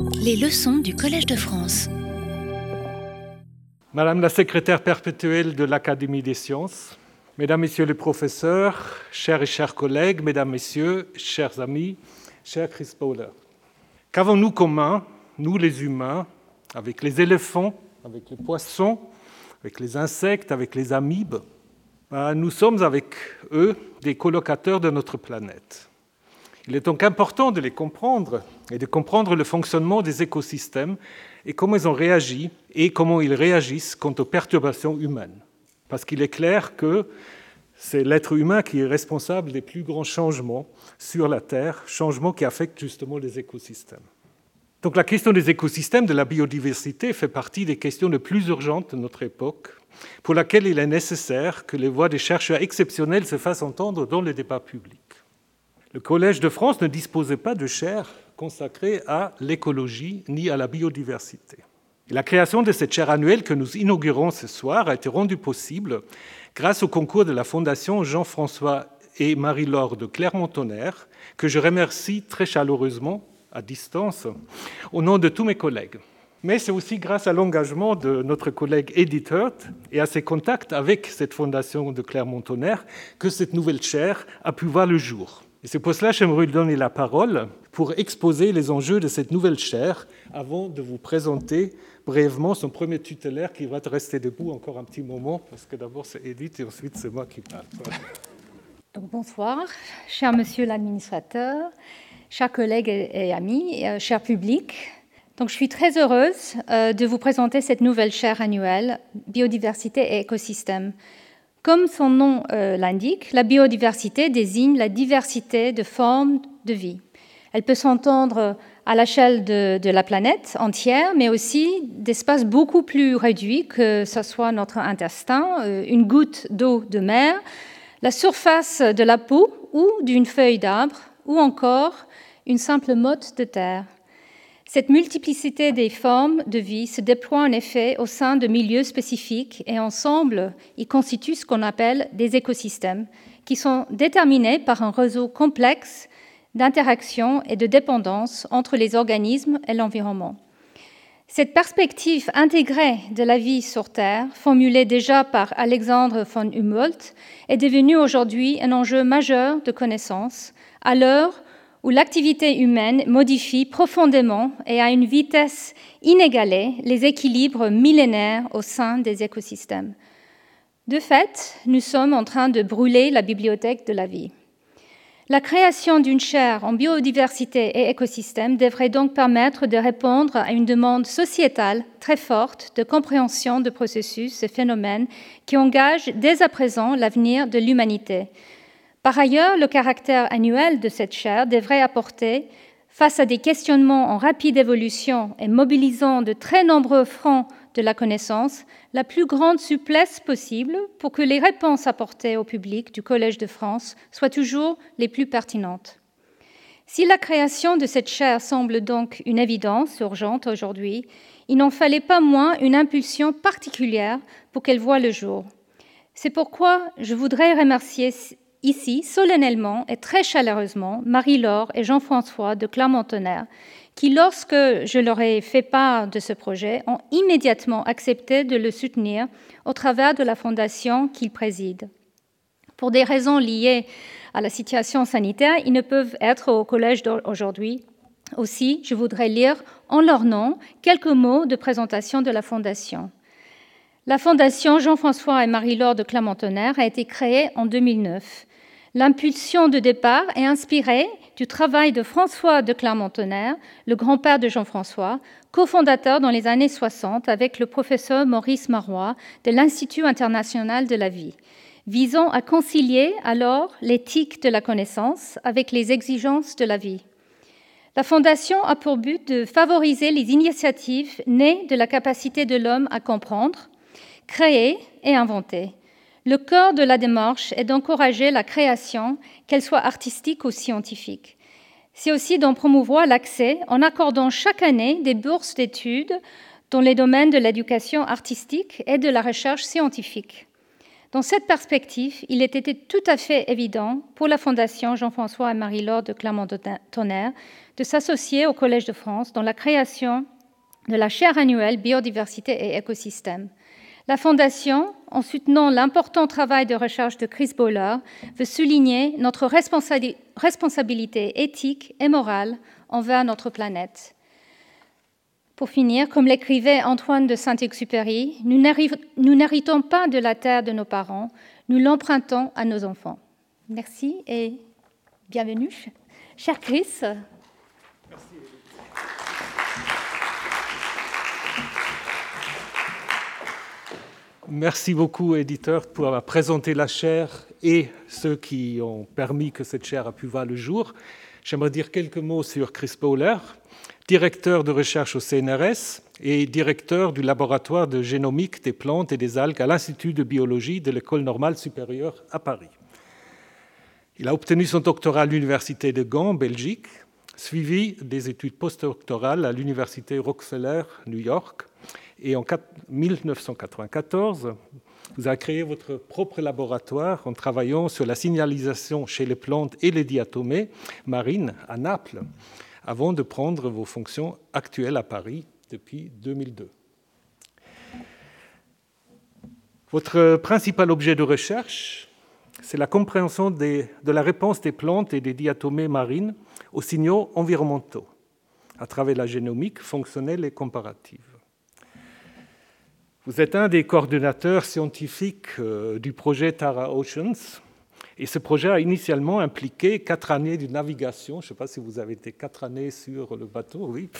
Les leçons du Collège de France. Madame la secrétaire perpétuelle de l'Académie des sciences, Mesdames, Messieurs les professeurs, chers et chers collègues, Mesdames, Messieurs, chers amis, cher Chris Powler, qu'avons-nous commun, nous les humains, avec les éléphants, avec les poissons, avec les insectes, avec les amibes? Ben, Nous sommes avec eux des colocateurs de notre planète. Il est donc important de les comprendre et de comprendre le fonctionnement des écosystèmes et comment ils ont réagi et comment ils réagissent quant aux perturbations humaines parce qu'il est clair que c'est l'être humain qui est responsable des plus grands changements sur la Terre, changements qui affectent justement les écosystèmes. Donc la question des écosystèmes, de la biodiversité, fait partie des questions les plus urgentes de notre époque, pour laquelle il est nécessaire que les voix des chercheurs exceptionnels se fassent entendre dans le débat public. Le Collège de France ne disposait pas de chaire consacrée à l'écologie ni à la biodiversité. La création de cette chaire annuelle que nous inaugurons ce soir a été rendue possible grâce au concours de la Fondation Jean-François et Marie-Laure de Clermont-Tonnerre, que je remercie très chaleureusement à distance au nom de tous mes collègues. Mais c'est aussi grâce à l'engagement de notre collègue Edith Hurt et à ses contacts avec cette fondation de Clermont-Tonnerre que cette nouvelle chaire a pu voir le jour. Et c'est pour cela que j'aimerais lui donner la parole pour exposer les enjeux de cette nouvelle chaire avant de vous présenter brièvement son premier tutélaire qui va rester debout encore un petit moment parce que d'abord c'est Edith et ensuite c'est moi qui parle. Donc, bonsoir, cher monsieur l'administrateur, chers collègues et amis, euh, cher public. Donc, je suis très heureuse euh, de vous présenter cette nouvelle chaire annuelle Biodiversité et écosystème comme son nom euh, l'indique, la biodiversité désigne la diversité de formes de vie. Elle peut s'entendre à l'échelle de, la planète entière, mais aussi d'espaces beaucoup plus réduits, que ce soit notre intestin, euh, une goutte d'eau de mer, la surface de la peau ou d'une feuille d'arbre, ou encore une simple motte de terre. Cette multiplicité des formes de vie se déploie en effet au sein de milieux spécifiques et ensemble, ils constituent ce qu'on appelle des écosystèmes, qui sont déterminés par un réseau complexe d'interactions et de dépendance entre les organismes et l'environnement. Cette perspective intégrée de la vie sur Terre, formulée déjà par Alexandre von Humboldt, est devenue aujourd'hui un enjeu majeur de connaissance à l'heure où l'activité humaine modifie profondément et à une vitesse inégalée les équilibres millénaires au sein des écosystèmes. De fait, nous sommes en train de brûler la bibliothèque de la vie. La création d'une chaire en biodiversité et écosystème devrait donc permettre de répondre à une demande sociétale très forte de compréhension de processus et phénomènes qui engagent dès à présent l'avenir de l'humanité, par ailleurs, le caractère annuel de cette chaire devrait apporter, face à des questionnements en rapide évolution et mobilisant de très nombreux fronts de la connaissance, la plus grande souplesse possible pour que les réponses apportées au public du Collège de France soient toujours les plus pertinentes. Si la création de cette chaire semble donc une évidence urgente aujourd'hui, il n'en fallait pas moins une impulsion particulière pour qu'elle voie le jour. C'est pourquoi je voudrais remercier ici solennellement et très chaleureusement Marie-Laure et Jean-François de Clermont-Tonnerre, qui, lorsque je leur ai fait part de ce projet, ont immédiatement accepté de le soutenir au travers de la fondation qu'ils président. Pour des raisons liées à la situation sanitaire, ils ne peuvent être au collège aujourd'hui. Aussi, je voudrais lire en leur nom quelques mots de présentation de la fondation. La fondation Jean-François et Marie-Laure de Clermont-Tonnerre a été créée en 2009 L'impulsion de départ est inspirée du travail de François de Clermont-Tonnerre, le grand-père de Jean-François, cofondateur dans les années 60 avec le professeur Maurice Marois de l'Institut international de la vie, visant à concilier alors l'éthique de la connaissance avec les exigences de la vie. La Fondation a pour but de favoriser les initiatives nées de la capacité de l'homme à comprendre, créer et inventer le cœur de la démarche est d'encourager la création, qu'elle soit artistique ou scientifique. C'est aussi d'en promouvoir l'accès en accordant chaque année des bourses d'études dans les domaines de l'éducation artistique et de la recherche scientifique. Dans cette perspective, il était tout à fait évident pour la Fondation Jean-François et Marie-Laure de Clermont-Tonnerre de s'associer au Collège de France dans la création de la chaire annuelle Biodiversité et écosystèmes. La Fondation, en soutenant l'important travail de recherche de Chris Bowler, veut souligner notre responsabilité éthique et morale envers notre planète. Pour finir, comme l'écrivait Antoine de Saint-Exupéry, nous n'héritons pas de la terre de nos parents, nous l'empruntons à nos enfants. Merci et bienvenue. Cher Chris, Merci beaucoup, éditeur, pour avoir présenté la chaire et ceux qui ont permis que cette chaire a pu voir le jour. J'aimerais dire quelques mots sur Chris Bowler, directeur de recherche au CNRS et directeur du laboratoire de génomique des plantes et des algues à l'Institut de biologie de l'École normale supérieure à Paris. Il a obtenu son doctorat à l'Université de Gand, Belgique, suivi des études postdoctorales à l'Université Rockefeller, New York, et en 1994, vous avez créé votre propre laboratoire en travaillant sur la signalisation chez les plantes et les diatomées marines à Naples, avant de prendre vos fonctions actuelles à Paris depuis 2002. Votre principal objet de recherche, c'est la compréhension de la réponse des plantes et des diatomées marines aux signaux environnementaux à travers la génomique fonctionnelle et comparative. Vous êtes un des coordonnateurs scientifiques euh, du projet Tara Oceans. Et ce projet a initialement impliqué quatre années de navigation, je ne sais pas si vous avez été quatre années sur le bateau, oui,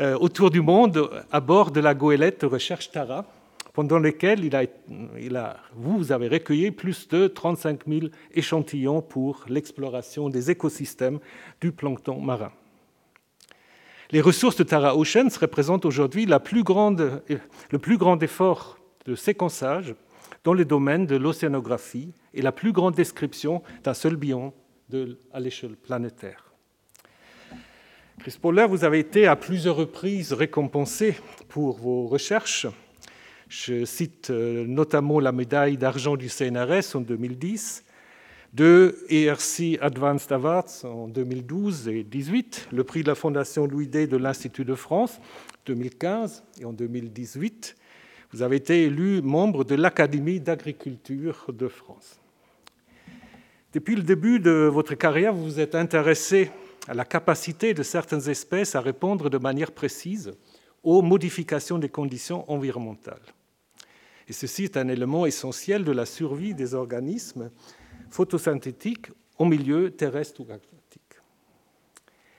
euh, autour du monde à bord de la goélette recherche Tara, pendant lesquelles vous avez recueilli plus de 35 000 échantillons pour l'exploration des écosystèmes du plancton marin. Les ressources de Tara Oceans représentent aujourd'hui le plus grand effort de séquençage dans le domaine de l'océanographie et la plus grande description d'un seul biome à l'échelle planétaire. Chris Poller, vous avez été à plusieurs reprises récompensé pour vos recherches. Je cite euh, notamment la médaille d'argent du CNRS en 2010 de ERC Advanced Awards en 2012 et 2018, le prix de la Fondation Louis D de l'Institut de France 2015 et en 2018. Vous avez été élu membre de l'Académie d'agriculture de France. Depuis le début de votre carrière, vous vous êtes intéressé à la capacité de certaines espèces à répondre de manière précise aux modifications des conditions environnementales. Et ceci est un élément essentiel de la survie des organismes photosynthétique au milieu terrestre ou aquatique.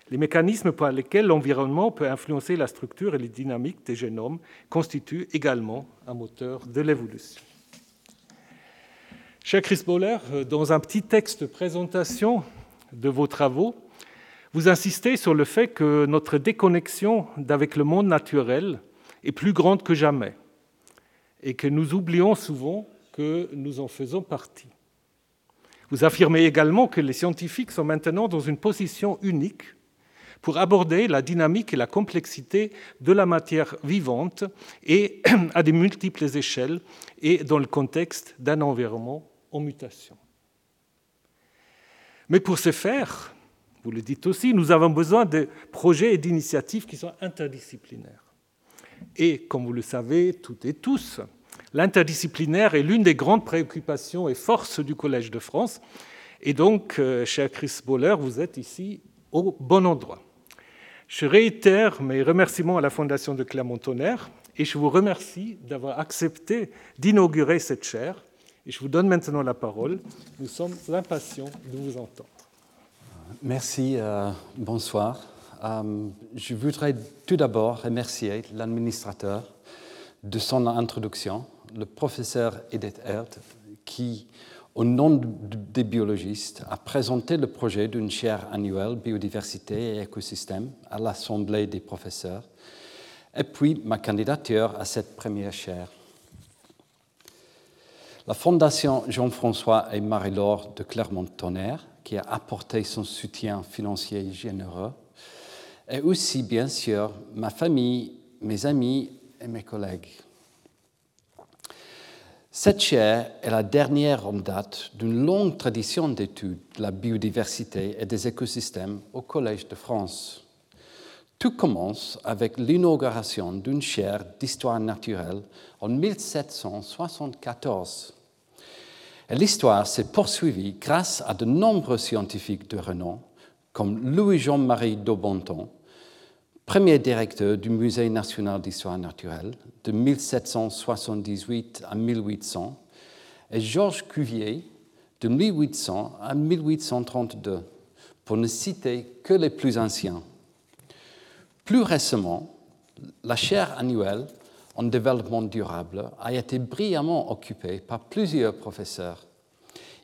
Les mécanismes par lesquels l'environnement peut influencer la structure et les dynamiques des génomes constituent également un moteur de l'évolution. Cher Chris Boller, dans un petit texte de présentation de vos travaux, vous insistez sur le fait que notre déconnexion avec le monde naturel est plus grande que jamais et que nous oublions souvent que nous en faisons partie. Vous affirmez également que les scientifiques sont maintenant dans une position unique pour aborder la dynamique et la complexité de la matière vivante et à de multiples échelles et dans le contexte d'un environnement en mutation. Mais pour ce faire, vous le dites aussi, nous avons besoin de projets et d'initiatives qui sont interdisciplinaires. Et comme vous le savez toutes et tous, L'interdisciplinaire est l'une des grandes préoccupations et forces du Collège de France. Et donc, euh, cher Chris Boller, vous êtes ici au bon endroit. Je réitère mes remerciements à la Fondation de Clermont-Tonnerre et je vous remercie d'avoir accepté d'inaugurer cette chaire. Et je vous donne maintenant la parole. Nous sommes impatients de vous entendre. Merci, euh, bonsoir. Euh, je voudrais tout d'abord remercier l'administrateur de son introduction le professeur Edith Erd, qui, au nom des biologistes, a présenté le projet d'une chaire annuelle biodiversité et écosystème à l'Assemblée des professeurs, et puis ma candidature à cette première chaire. La Fondation Jean-François et Marie-Laure de Clermont-Tonnerre, qui a apporté son soutien financier généreux, et aussi, bien sûr, ma famille, mes amis et mes collègues. Cette chaire est la dernière en date d'une longue tradition d'études de la biodiversité et des écosystèmes au Collège de France. Tout commence avec l'inauguration d'une chaire d'histoire naturelle en 1774. L'histoire s'est poursuivie grâce à de nombreux scientifiques de renom, comme Louis-Jean-Marie Daubenton, premier directeur du Musée national d'histoire naturelle de 1778 à 1800, et Georges Cuvier de 1800 à 1832, pour ne citer que les plus anciens. Plus récemment, la chaire annuelle en développement durable a été brillamment occupée par plusieurs professeurs,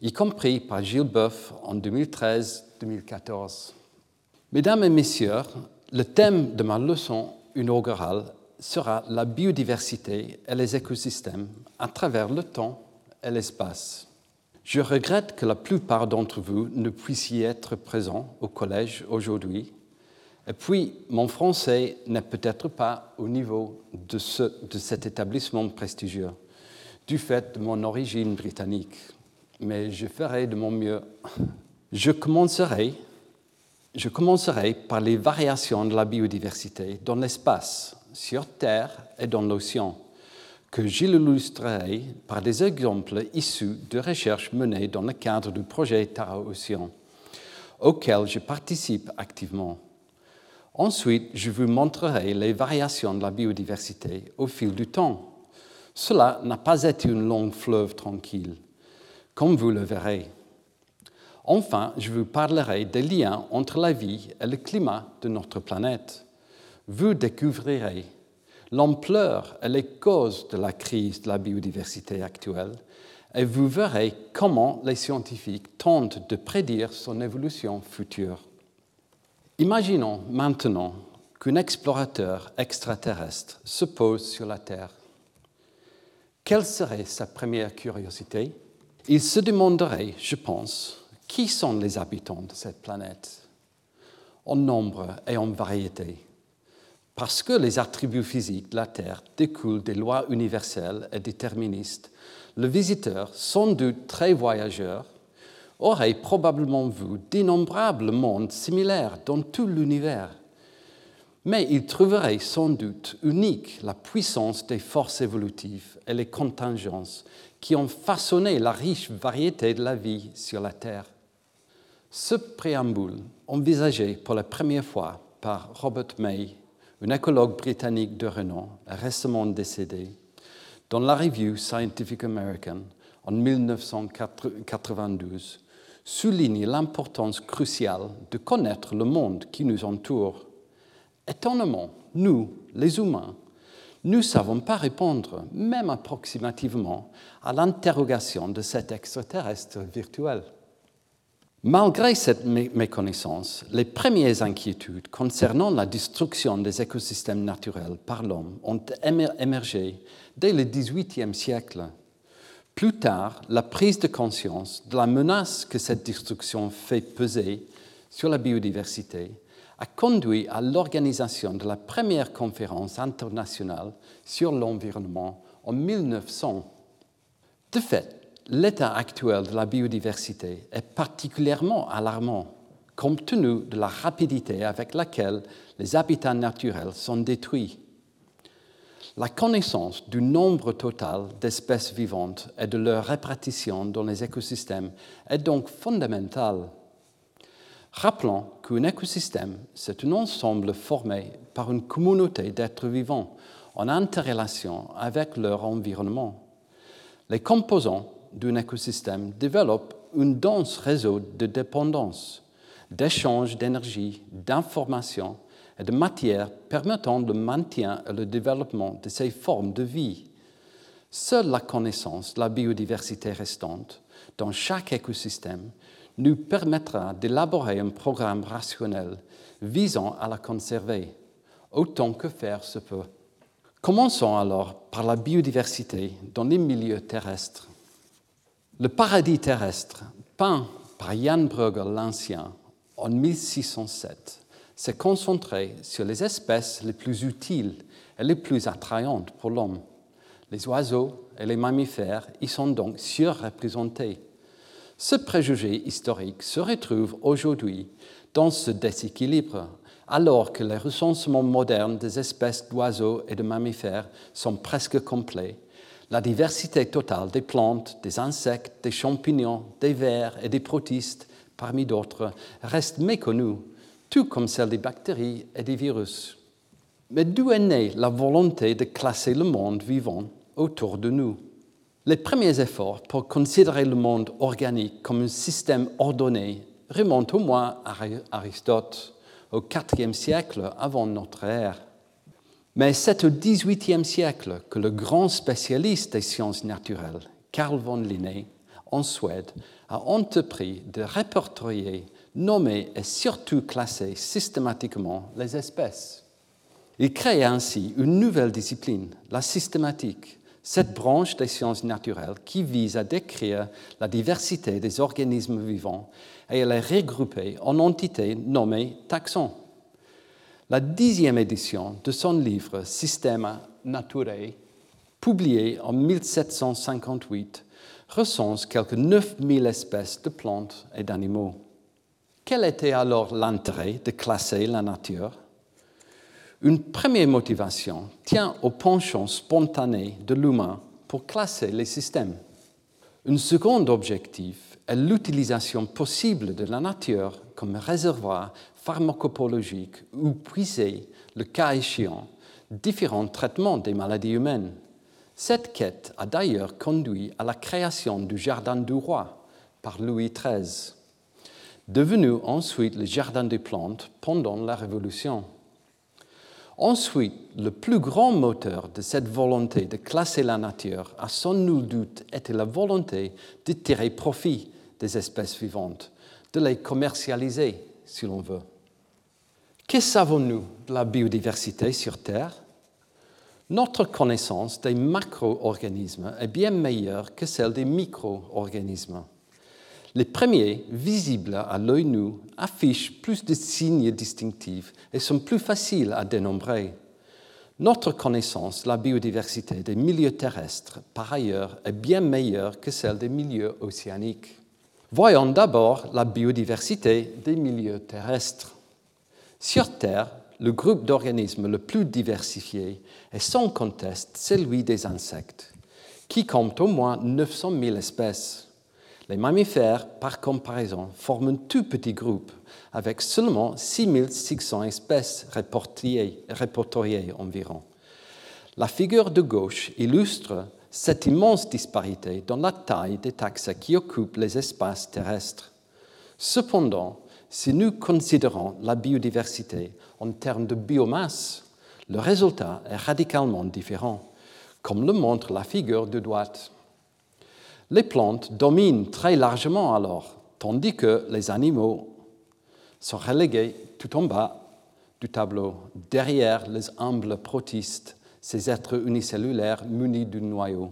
y compris par Gilles Boeuf en 2013-2014. Mesdames et messieurs, le thème de ma leçon inaugurale sera la biodiversité et les écosystèmes à travers le temps et l'espace. Je regrette que la plupart d'entre vous ne puissiez être présents au collège aujourd'hui. Et puis, mon français n'est peut-être pas au niveau de, de cet établissement prestigieux, du fait de mon origine britannique. Mais je ferai de mon mieux. Je commencerai je commencerai par les variations de la biodiversité dans l'espace, sur Terre et dans l'océan, que j'illustrerai par des exemples issus de recherches menées dans le cadre du projet Terra Océan, auquel je participe activement. Ensuite, je vous montrerai les variations de la biodiversité au fil du temps. Cela n'a pas été une longue fleuve tranquille, comme vous le verrez. Enfin, je vous parlerai des liens entre la vie et le climat de notre planète. Vous découvrirez l'ampleur et les causes de la crise de la biodiversité actuelle et vous verrez comment les scientifiques tentent de prédire son évolution future. Imaginons maintenant qu'un explorateur extraterrestre se pose sur la Terre. Quelle serait sa première curiosité? Il se demanderait, je pense, qui sont les habitants de cette planète? En nombre et en variété. Parce que les attributs physiques de la Terre découlent des lois universelles et déterministes, le visiteur, sans doute très voyageur, aurait probablement vu d'innombrables mondes similaires dans tout l'univers. Mais il trouverait sans doute unique la puissance des forces évolutives et les contingences qui ont façonné la riche variété de la vie sur la Terre. Ce préambule, envisagé pour la première fois par Robert May, un écologue britannique de renom récemment décédé, dans la revue Scientific American en 1992, souligne l'importance cruciale de connaître le monde qui nous entoure. Étonnamment, nous, les humains, nous ne savons pas répondre, même approximativement, à l'interrogation de cet extraterrestre virtuel. Malgré cette méconnaissance, les premières inquiétudes concernant la destruction des écosystèmes naturels par l'homme ont émergé dès le XVIIIe siècle. Plus tard, la prise de conscience de la menace que cette destruction fait peser sur la biodiversité a conduit à l'organisation de la première conférence internationale sur l'environnement en 1900. De fait, l'état actuel de la biodiversité est particulièrement alarmant compte tenu de la rapidité avec laquelle les habitats naturels sont détruits. La connaissance du nombre total d'espèces vivantes et de leur répartition dans les écosystèmes est donc fondamentale. Rappelons qu'un écosystème, c'est un ensemble formé par une communauté d'êtres vivants en interrelation avec leur environnement. Les composants d'un écosystème développe un dense réseau de dépendance, d'échange d'énergie, d'informations et de matière permettant le maintien et le développement de ces formes de vie. Seule la connaissance de la biodiversité restante dans chaque écosystème nous permettra d'élaborer un programme rationnel visant à la conserver, autant que faire se peut. Commençons alors par la biodiversité dans les milieux terrestres. Le paradis terrestre, peint par Jan Bruegel l'Ancien en 1607, s'est concentré sur les espèces les plus utiles et les plus attrayantes pour l'homme, Les oiseaux et les mammifères y sont donc surreprésentés. Ce préjugé historique se retrouve aujourd'hui dans ce déséquilibre, alors que les recensements modernes des espèces d'oiseaux et de mammifères sont presque complets. La diversité totale des plantes, des insectes, des champignons, des vers et des protistes, parmi d'autres, reste méconnue, tout comme celle des bactéries et des virus. Mais d'où est née la volonté de classer le monde vivant autour de nous? Les premiers efforts pour considérer le monde organique comme un système ordonné remontent au moins à Aristote au IVe siècle avant notre ère. Mais c'est au XVIIIe siècle que le grand spécialiste des sciences naturelles, Carl von Linné, en Suède, a entrepris de répertorier, nommer et surtout classer systématiquement les espèces. Il crée ainsi une nouvelle discipline, la systématique, cette branche des sciences naturelles qui vise à décrire la diversité des organismes vivants et à les regrouper en entités nommées taxons. La dixième édition de son livre Systema Naturae, publié en 1758, recense quelques 9000 espèces de plantes et d'animaux. Quel était alors l'intérêt de classer la nature? Une première motivation tient au penchant spontané de l'humain pour classer les systèmes. Un second objectif est l'utilisation possible de la nature comme réservoir pharmacopologique ou puiser, le cas échéant, différents traitements des maladies humaines. Cette quête a d'ailleurs conduit à la création du Jardin du Roi par Louis XIII, devenu ensuite le Jardin des plantes pendant la Révolution. Ensuite, le plus grand moteur de cette volonté de classer la nature a sans nul doute été la volonté de tirer profit des espèces vivantes, de les commercialiser, si l'on veut. Que savons-nous de la biodiversité sur Terre? Notre connaissance des macro-organismes est bien meilleure que celle des micro-organismes. Les premiers, visibles à l'œil nu, affichent plus de signes distinctifs et sont plus faciles à dénombrer. Notre connaissance de la biodiversité des milieux terrestres, par ailleurs, est bien meilleure que celle des milieux océaniques. Voyons d'abord la biodiversité des milieux terrestres. Sur Terre, le groupe d'organismes le plus diversifié est sans conteste celui des insectes, qui compte au moins 900 000 espèces. Les mammifères, par comparaison, forment un tout petit groupe, avec seulement 6 600 espèces répertoriées environ. La figure de gauche illustre cette immense disparité dans la taille des taxes qui occupent les espaces terrestres. Cependant, si nous considérons la biodiversité en termes de biomasse, le résultat est radicalement différent, comme le montre la figure de droite. Les plantes dominent très largement alors, tandis que les animaux sont relégués tout en bas du tableau, derrière les humbles protistes, ces êtres unicellulaires munis d'un noyau.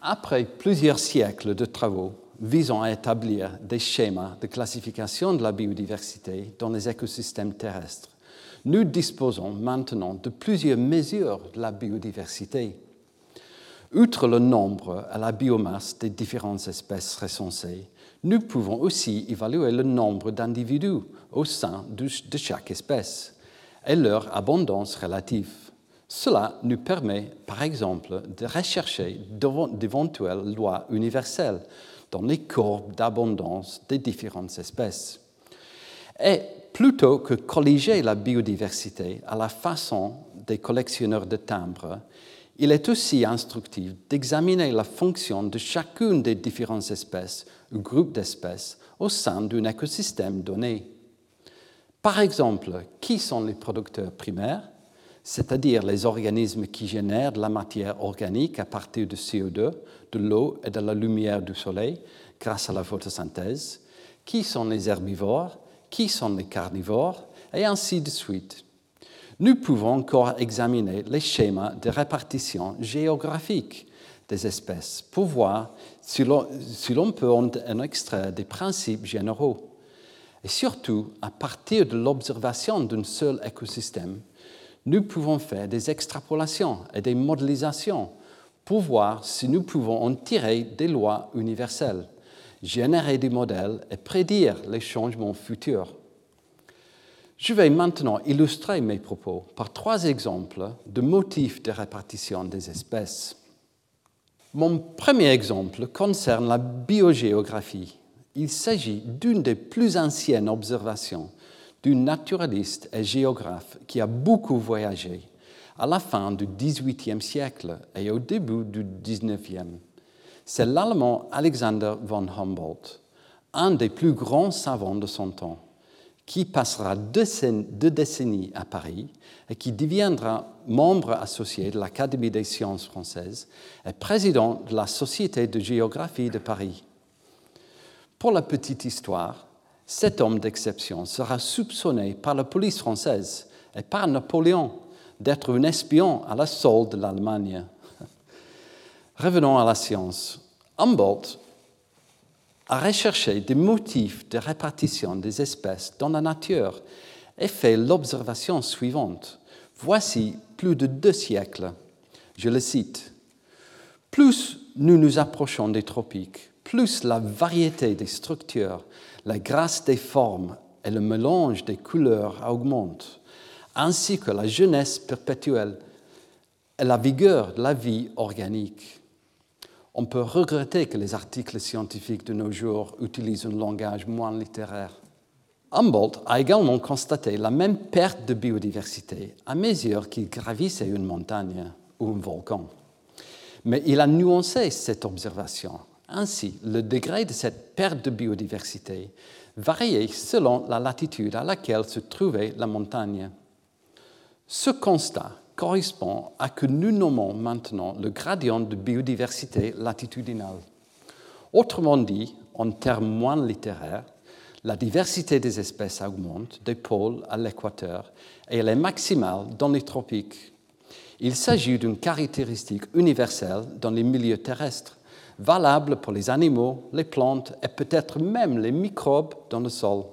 Après plusieurs siècles de travaux, visant à établir des schémas de classification de la biodiversité dans les écosystèmes terrestres. Nous disposons maintenant de plusieurs mesures de la biodiversité. Outre le nombre et la biomasse des différentes espèces recensées, nous pouvons aussi évaluer le nombre d'individus au sein de chaque espèce et leur abondance relative. Cela nous permet, par exemple, de rechercher d'éventuelles lois universelles dans les courbes d'abondance des différentes espèces. Et plutôt que colliger la biodiversité à la façon des collectionneurs de timbres, il est aussi instructif d'examiner la fonction de chacune des différentes espèces ou groupes d'espèces au sein d'un écosystème donné. Par exemple, qui sont les producteurs primaires, c'est-à-dire les organismes qui génèrent de la matière organique à partir de CO2 de l'eau et de la lumière du soleil grâce à la photosynthèse, qui sont les herbivores, qui sont les carnivores, et ainsi de suite. Nous pouvons encore examiner les schémas de répartition géographique des espèces pour voir si l'on peut en extraire des principes généraux. Et surtout, à partir de l'observation d'un seul écosystème, nous pouvons faire des extrapolations et des modélisations pour voir si nous pouvons en tirer des lois universelles, générer des modèles et prédire les changements futurs. Je vais maintenant illustrer mes propos par trois exemples de motifs de répartition des espèces. Mon premier exemple concerne la biogéographie. Il s'agit d'une des plus anciennes observations d'un naturaliste et géographe qui a beaucoup voyagé à la fin du XVIIIe siècle et au début du XIXe. C'est l'Allemand Alexander von Humboldt, un des plus grands savants de son temps, qui passera deux décennies à Paris et qui deviendra membre associé de l'Académie des sciences françaises et président de la Société de géographie de Paris. Pour la petite histoire, cet homme d'exception sera soupçonné par la police française et par Napoléon d'être un espion à la solde de l'Allemagne. Revenons à la science. Humboldt a recherché des motifs de répartition des espèces dans la nature et fait l'observation suivante. Voici plus de deux siècles. Je le cite. Plus nous nous approchons des tropiques, plus la variété des structures, la grâce des formes et le mélange des couleurs augmentent, ainsi que la jeunesse perpétuelle et la vigueur de la vie organique. On peut regretter que les articles scientifiques de nos jours utilisent un langage moins littéraire. Humboldt a également constaté la même perte de biodiversité à mesure qu'il gravissait une montagne ou un volcan. Mais il a nuancé cette observation. Ainsi, le degré de cette perte de biodiversité variait selon la latitude à laquelle se trouvait la montagne. Ce constat correspond à ce que nous nommons maintenant le gradient de biodiversité latitudinale. Autrement dit, en termes moins littéraires, la diversité des espèces augmente des pôles à l'équateur et elle est maximale dans les tropiques. Il s'agit d'une caractéristique universelle dans les milieux terrestres, valable pour les animaux, les plantes et peut-être même les microbes dans le sol.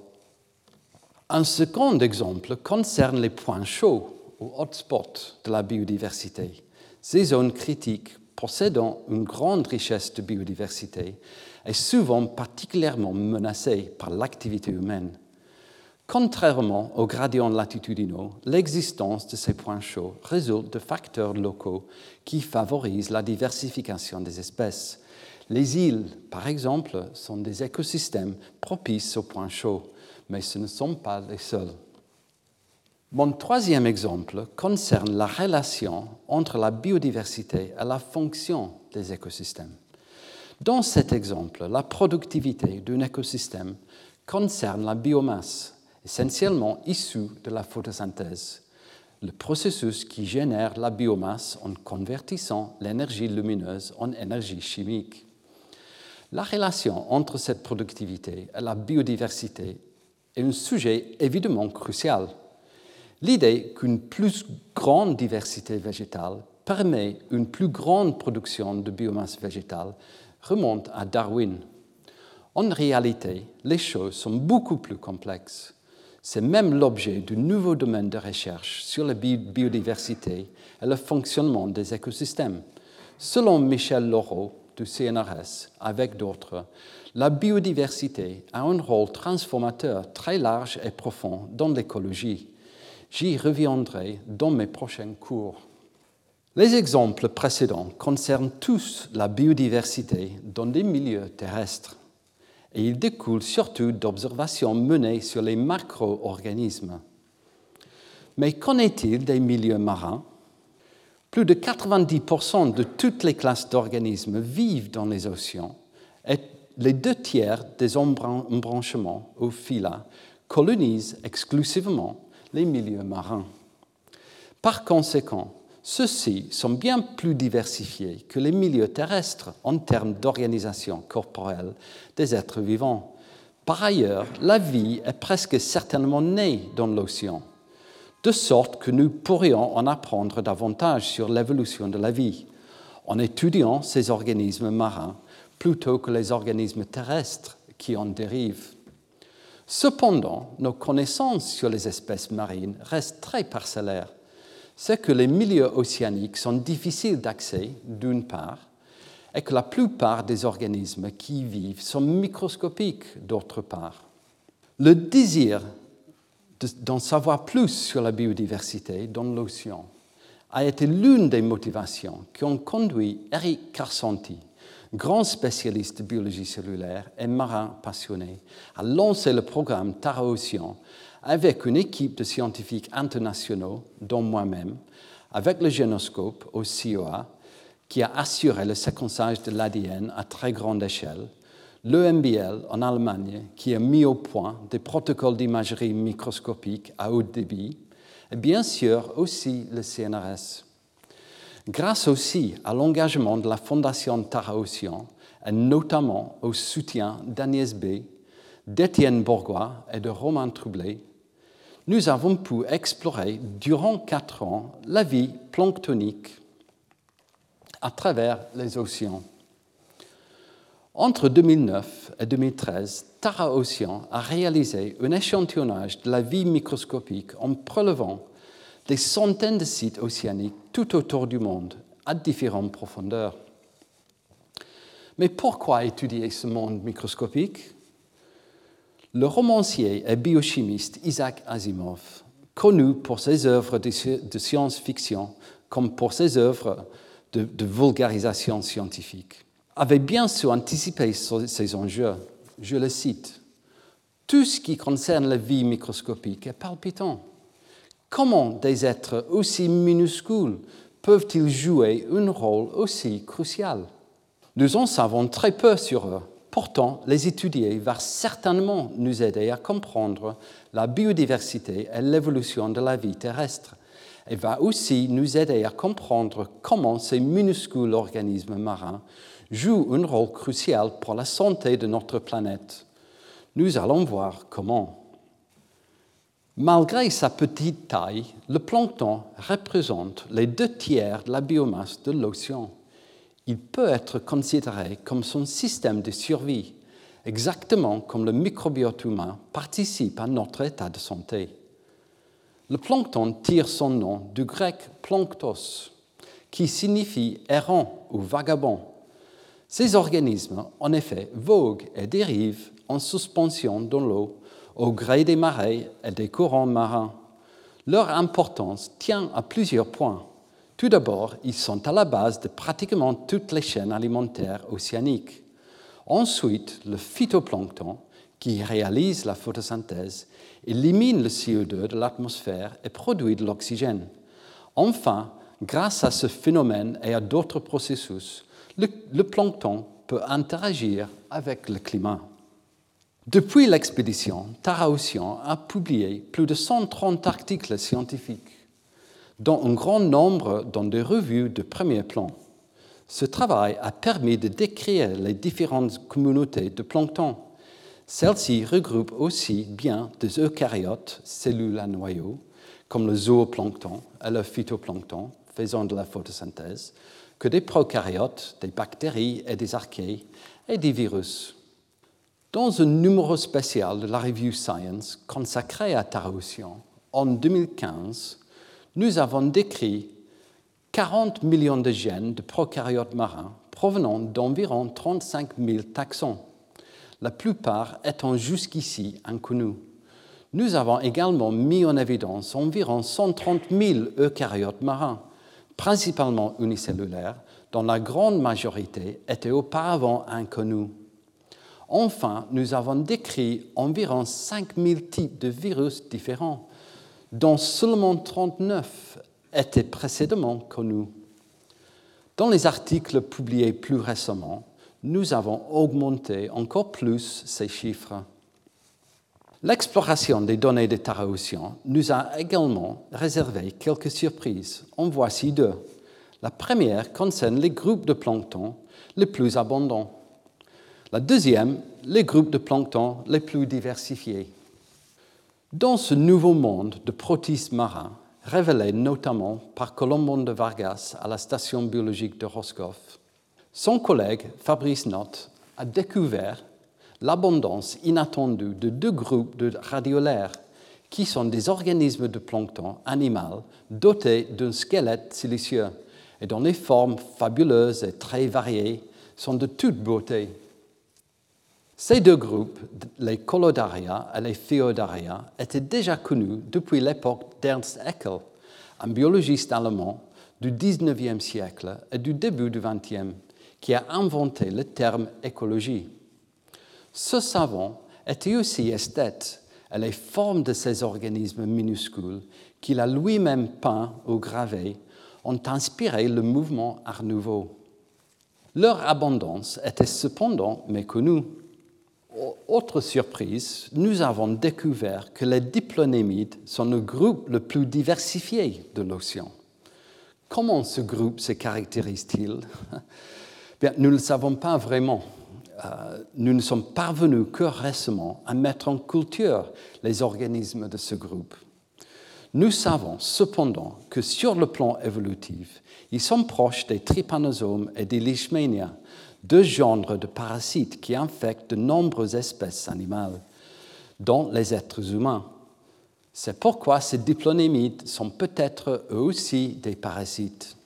Un second exemple concerne les points chauds hotspot de la biodiversité. Ces zones critiques possédant une grande richesse de biodiversité et souvent particulièrement menacées par l'activité humaine. Contrairement aux gradients latitudinaux, l'existence de ces points chauds résulte de facteurs locaux qui favorisent la diversification des espèces. Les îles, par exemple, sont des écosystèmes propices aux points chauds, mais ce ne sont pas les seuls. Mon troisième exemple concerne la relation entre la biodiversité et la fonction des écosystèmes. Dans cet exemple, la productivité d'un écosystème concerne la biomasse, essentiellement issue de la photosynthèse, le processus qui génère la biomasse en convertissant l'énergie lumineuse en énergie chimique. La relation entre cette productivité et la biodiversité est un sujet évidemment crucial L'idée qu'une plus grande diversité végétale permet une plus grande production de biomasse végétale remonte à Darwin. En réalité, les choses sont beaucoup plus complexes. C'est même l'objet du nouveau domaine de recherche sur la biodiversité et le fonctionnement des écosystèmes. Selon Michel Laureau du CNRS, avec d'autres, la biodiversité a un rôle transformateur très large et profond dans l'écologie. J'y reviendrai dans mes prochains cours. Les exemples précédents concernent tous la biodiversité dans des milieux terrestres et ils découlent surtout d'observations menées sur les macro-organismes. Mais qu'en est-il des milieux marins? Plus de 90% de toutes les classes d'organismes vivent dans les océans et les deux tiers des embranchements ou phyla colonisent exclusivement les milieux marins. Par conséquent, ceux-ci sont bien plus diversifiés que les milieux terrestres en termes d'organisation corporelle des êtres vivants. Par ailleurs, la vie est presque certainement née dans l'océan, de sorte que nous pourrions en apprendre davantage sur l'évolution de la vie en étudiant ces organismes marins plutôt que les organismes terrestres qui en dérivent. Cependant, nos connaissances sur les espèces marines restent très parcellaires. c'est que les milieux océaniques sont difficiles d'accès, d'une part, et que la plupart des organismes qui y vivent sont microscopiques, d'autre part. Le désir d'en savoir plus sur la biodiversité dans l'océan a été l'une des motivations qui ont conduit Eric Carsanti, grand spécialiste de biologie cellulaire et marin passionné, à lancer le programme Tara Océan avec une équipe de scientifiques internationaux, dont moi-même, avec le génoscope au COA, qui a assuré le séquençage de l'ADN à très grande échelle, l'EMBL en Allemagne, qui a mis au point des protocoles d'imagerie microscopique à haut débit, et bien sûr aussi le CNRS. Grâce aussi à l'engagement de la Fondation Tara Océan, et notamment au soutien d'Agnès B., d'Étienne Bourgois et de Romain Troublé, nous avons pu explorer durant quatre ans la vie planctonique à travers les océans. Entre 2009 et 2013, Tara Océan a réalisé un échantillonnage de la vie microscopique en prélevant des centaines de sites océaniques tout autour du monde à différentes profondeurs. Mais pourquoi étudier ce monde microscopique? Le romancier et biochimiste Isaac Asimov, connu pour ses œuvres de science-fiction comme pour ses œuvres de vulgarisation scientifique, avait bien su anticiper ces enjeux. Je le cite. Tout ce qui concerne la vie microscopique est palpitant. Comment des êtres aussi minuscules peuvent-ils jouer un rôle aussi crucial? Nous en savons très peu sur eux. Pourtant, les étudier va certainement nous aider à comprendre la biodiversité et l'évolution de la vie terrestre et va aussi nous aider à comprendre comment ces minuscules organismes marins joue un rôle crucial pour la santé de notre planète. Nous allons voir comment. Malgré sa petite taille, le plancton représente les deux tiers de la biomasse de l'océan. Il peut être considéré comme son système de survie, exactement comme le microbiote humain participe à notre état de santé. Le plancton tire son nom du grec planctos, qui signifie errant ou vagabond ces organismes, en effet, voguent et dérivent en suspension dans l'eau au gré des marées et des courants marins. Leur importance tient à plusieurs points. Tout d'abord, ils sont à la base de pratiquement toutes les chaînes alimentaires océaniques. Ensuite, le phytoplancton, qui réalise la photosynthèse, élimine le CO2 de l'atmosphère et produit de l'oxygène. Enfin, grâce à ce phénomène et à d'autres processus, le, plancton peut interagir avec le climat. Depuis l'expédition, Tara Ocean a publié plus de 130 articles scientifiques, dont un grand nombre dans des revues de premier plan. Ce travail a permis de décrire les différentes communautés de plancton. Celles-ci regroupent aussi bien des eucaryotes, cellules à noyau, comme le zooplancton et le phytoplancton, faisant de la photosynthèse, que des prokaryotes, des bactéries et des archées, et des virus. Dans un numéro spécial de la revue Science consacré à Taroussian, en 2015, nous avons décrit 40 millions de gènes de prokaryotes marins provenant d'environ 35 000 taxons, la plupart étant jusqu'ici inconnus. Nous avons également mis en évidence environ 130 000 eucaryotes marins, principalement unicellulaires, dont la grande majorité étaient auparavant inconnus. Enfin, nous avons décrit environ 5000 types de virus différents, dont seulement 39 étaient précédemment connus. Dans les articles publiés plus récemment, nous avons augmenté encore plus ces chiffres. L'exploration des données de Taraocean nous a également réservé quelques surprises. En voici deux. La première concerne les groupes de plancton les plus abondants. La deuxième, les groupes de plancton les plus diversifiés. Dans ce nouveau monde de protistes marins, révélé notamment par Colombon de Vargas à la station biologique de Roscoff, son collègue Fabrice Nott a découvert l'abondance inattendue de deux groupes de radiolaires qui sont des organismes de plancton animal dotés d'un squelette silicieux et dont les formes fabuleuses et très variées sont de toute beauté. Ces deux groupes, les Colodaria et les Pheodaria, étaient déjà connus depuis l'époque d'Ernst Haeckel, un biologiste allemand du XIXe siècle et du début du XXe, qui a inventé le terme écologie. Ce savant était aussi esthète et les formes de ces organismes minuscules qu'il a lui-même peints ou gravés ont inspiré le mouvement Art Nouveau. Leur abondance était cependant méconnue. Autre surprise, nous avons découvert que les diplonémides sont le groupe le plus diversifié de l'océan. Comment ce groupe se caractérise-t-il? Nous ne le savons pas vraiment. Euh, nous ne sommes parvenus que récemment à mettre en culture les organismes de ce groupe. Nous savons cependant que sur le plan évolutif, ils sont proches des trypanosomes et des leishmania, deux genres de parasites qui infectent de nombreuses espèces animales, dont les êtres humains. C'est pourquoi ces diplonémides sont peut-être eux aussi des parasites.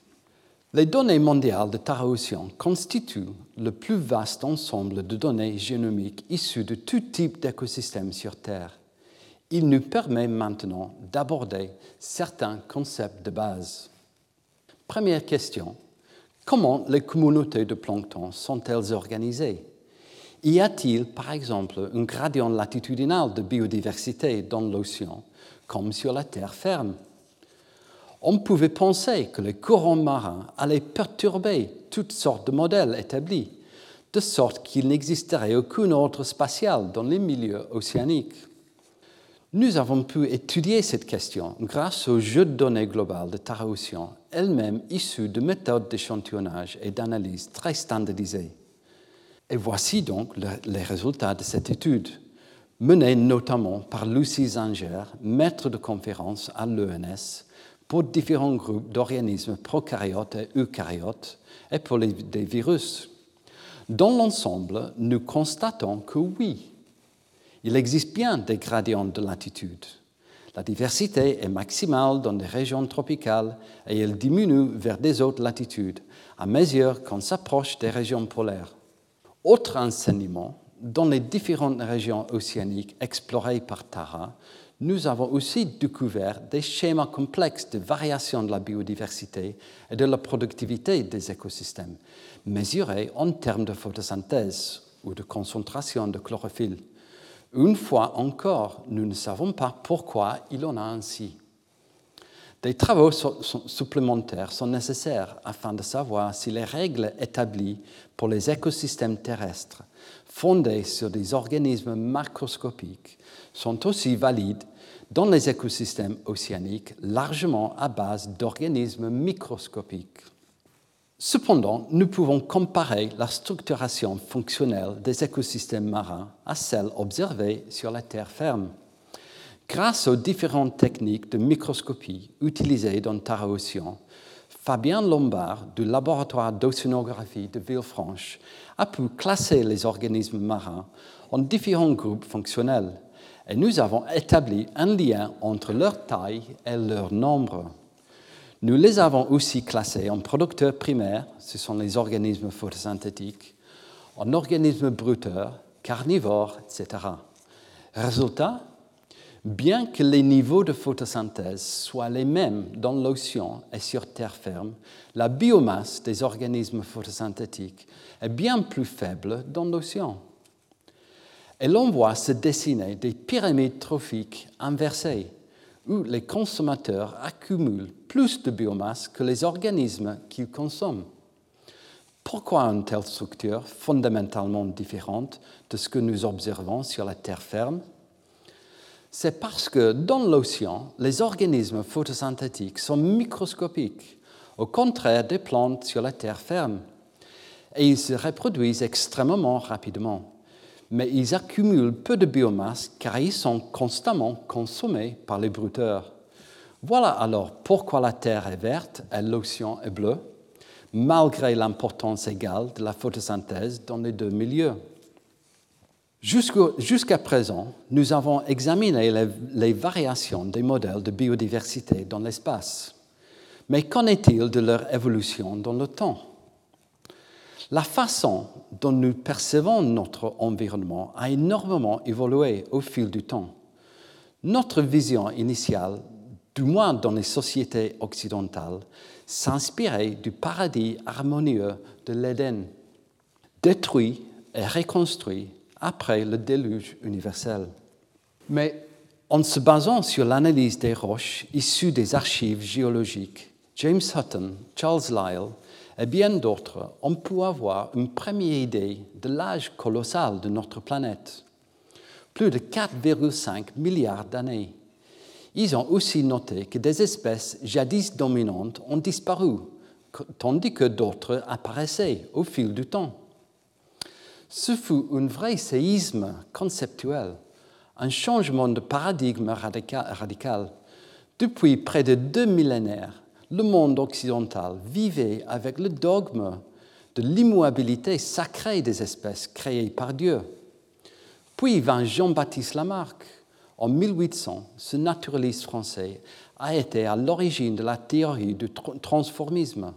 Les données mondiales de Taraocean constituent le plus vaste ensemble de données génomiques issues de tout type d'écosystème sur Terre. Il nous permet maintenant d'aborder certains concepts de base. Première question, comment les communautés de plancton sont-elles organisées? Y a-t-il, par exemple, un gradient latitudinal de biodiversité dans l'océan, comme sur la terre ferme? On pouvait penser que les courants marins allaient perturber toutes sortes de modèles établis, de sorte qu'il n'existerait aucun ordre spatial dans les milieux océaniques. Nous avons pu étudier cette question grâce au jeu de données global de Tara Ocean, elle-même issue de méthodes d'échantillonnage et d'analyse très standardisées. Et voici donc les résultats de cette étude, menée notamment par Lucie Zanger, maître de conférence à l'ENS, pour différents groupes d'organismes prokaryotes et eucaryotes et pour les, virus. Dans l'ensemble, nous constatons que oui, il existe bien des gradients de latitude. La diversité est maximale dans les régions tropicales et elle diminue vers des autres latitudes à mesure qu'on s'approche des régions polaires. Autre enseignement, dans les différentes régions océaniques explorées par Tara, nous avons aussi découvert des schémas complexes de variation de la biodiversité et de la productivité des écosystèmes, mesurés en termes de photosynthèse ou de concentration de chlorophylle. Une fois encore, nous ne savons pas pourquoi il en a ainsi. Des travaux supplémentaires sont nécessaires afin de savoir si les règles établies pour les écosystèmes terrestres, fondées sur des organismes macroscopiques, sont aussi valides dans les écosystèmes océaniques largement à base d'organismes microscopiques. Cependant, nous pouvons comparer la structuration fonctionnelle des écosystèmes marins à celle observée sur la terre ferme. Grâce aux différentes techniques de microscopie utilisées dans Tara Océan, Fabien Lombard du laboratoire d'océanographie de Villefranche a pu classer les organismes marins en différents groupes fonctionnels et nous avons établi un lien entre leur taille et leur nombre. Nous les avons aussi classés en producteurs primaires, ce sont les organismes photosynthétiques, en organismes bruteurs, carnivores, etc. Résultat, bien que les niveaux de photosynthèse soient les mêmes dans l'océan et sur terre ferme, la biomasse des organismes photosynthétiques est bien plus faible dans l'océan. Et l'on voit se dessiner des pyramides trophiques inversées, où les consommateurs accumulent plus de biomasse que les organismes qu'ils consomment. Pourquoi une telle structure fondamentalement différente de ce que nous observons sur la terre ferme? C'est parce que dans l'océan, les organismes photosynthétiques sont microscopiques, au contraire des plantes sur la terre ferme, et ils se reproduisent extrêmement rapidement mais ils accumulent peu de biomasse car ils sont constamment consommés par les bruteurs. Voilà alors pourquoi la Terre est verte et l'océan est bleu, malgré l'importance égale de la photosynthèse dans les deux milieux. Jusqu'à présent, nous avons examiné les, les variations des modèles de biodiversité dans l'espace. Mais qu'en est-il de leur évolution dans le temps? La façon dont nous percevons notre environnement a énormément évolué au fil du temps. Notre vision initiale, du moins dans les sociétés occidentales, s'inspirait du paradis harmonieux de l'Éden, détruit et reconstruit après le déluge universel. Mais en se basant sur l'analyse des roches issues des archives géologiques, James Hutton, Charles Lyell et bien d'autres ont pu avoir une première idée de l'âge colossal de notre planète. Plus de 4,5 milliards d'années. Ils ont aussi noté que des espèces jadis dominantes ont disparu, tandis que d'autres apparaissaient au fil du temps. Ce fut un vrai séisme conceptuel, un changement de paradigme radical. Depuis près de deux millénaires, le monde occidental vivait avec le dogme de l'immuabilité sacrée des espèces créées par Dieu. Puis vint Jean-Baptiste Lamarck. En 1800, ce naturaliste français a été à l'origine de la théorie du transformisme.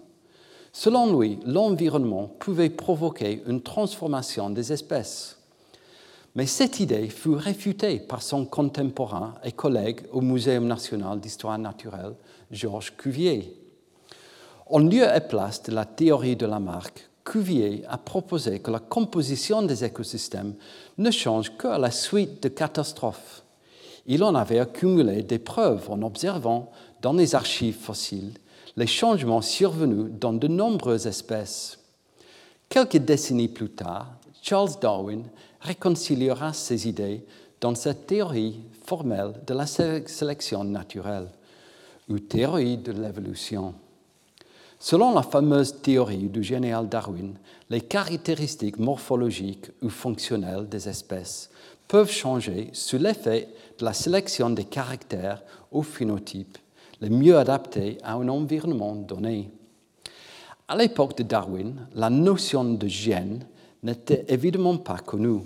Selon lui, l'environnement pouvait provoquer une transformation des espèces. Mais cette idée fut réfutée par son contemporain et collègue au Muséum national d'histoire naturelle, Georges Cuvier. En lieu et place de la théorie de Lamarck, Cuvier a proposé que la composition des écosystèmes ne change qu'à la suite de catastrophes. Il en avait accumulé des preuves en observant dans les archives fossiles les changements survenus dans de nombreuses espèces. Quelques décennies plus tard, Charles Darwin réconciliera ces idées dans sa théorie formelle de la sélection naturelle, ou théorie de l'évolution. Selon la fameuse théorie du général Darwin, les caractéristiques morphologiques ou fonctionnelles des espèces peuvent changer sous l'effet de la sélection des caractères ou phénotypes les mieux adaptés à un environnement donné. À l'époque de Darwin, la notion de gène n'était évidemment pas connue,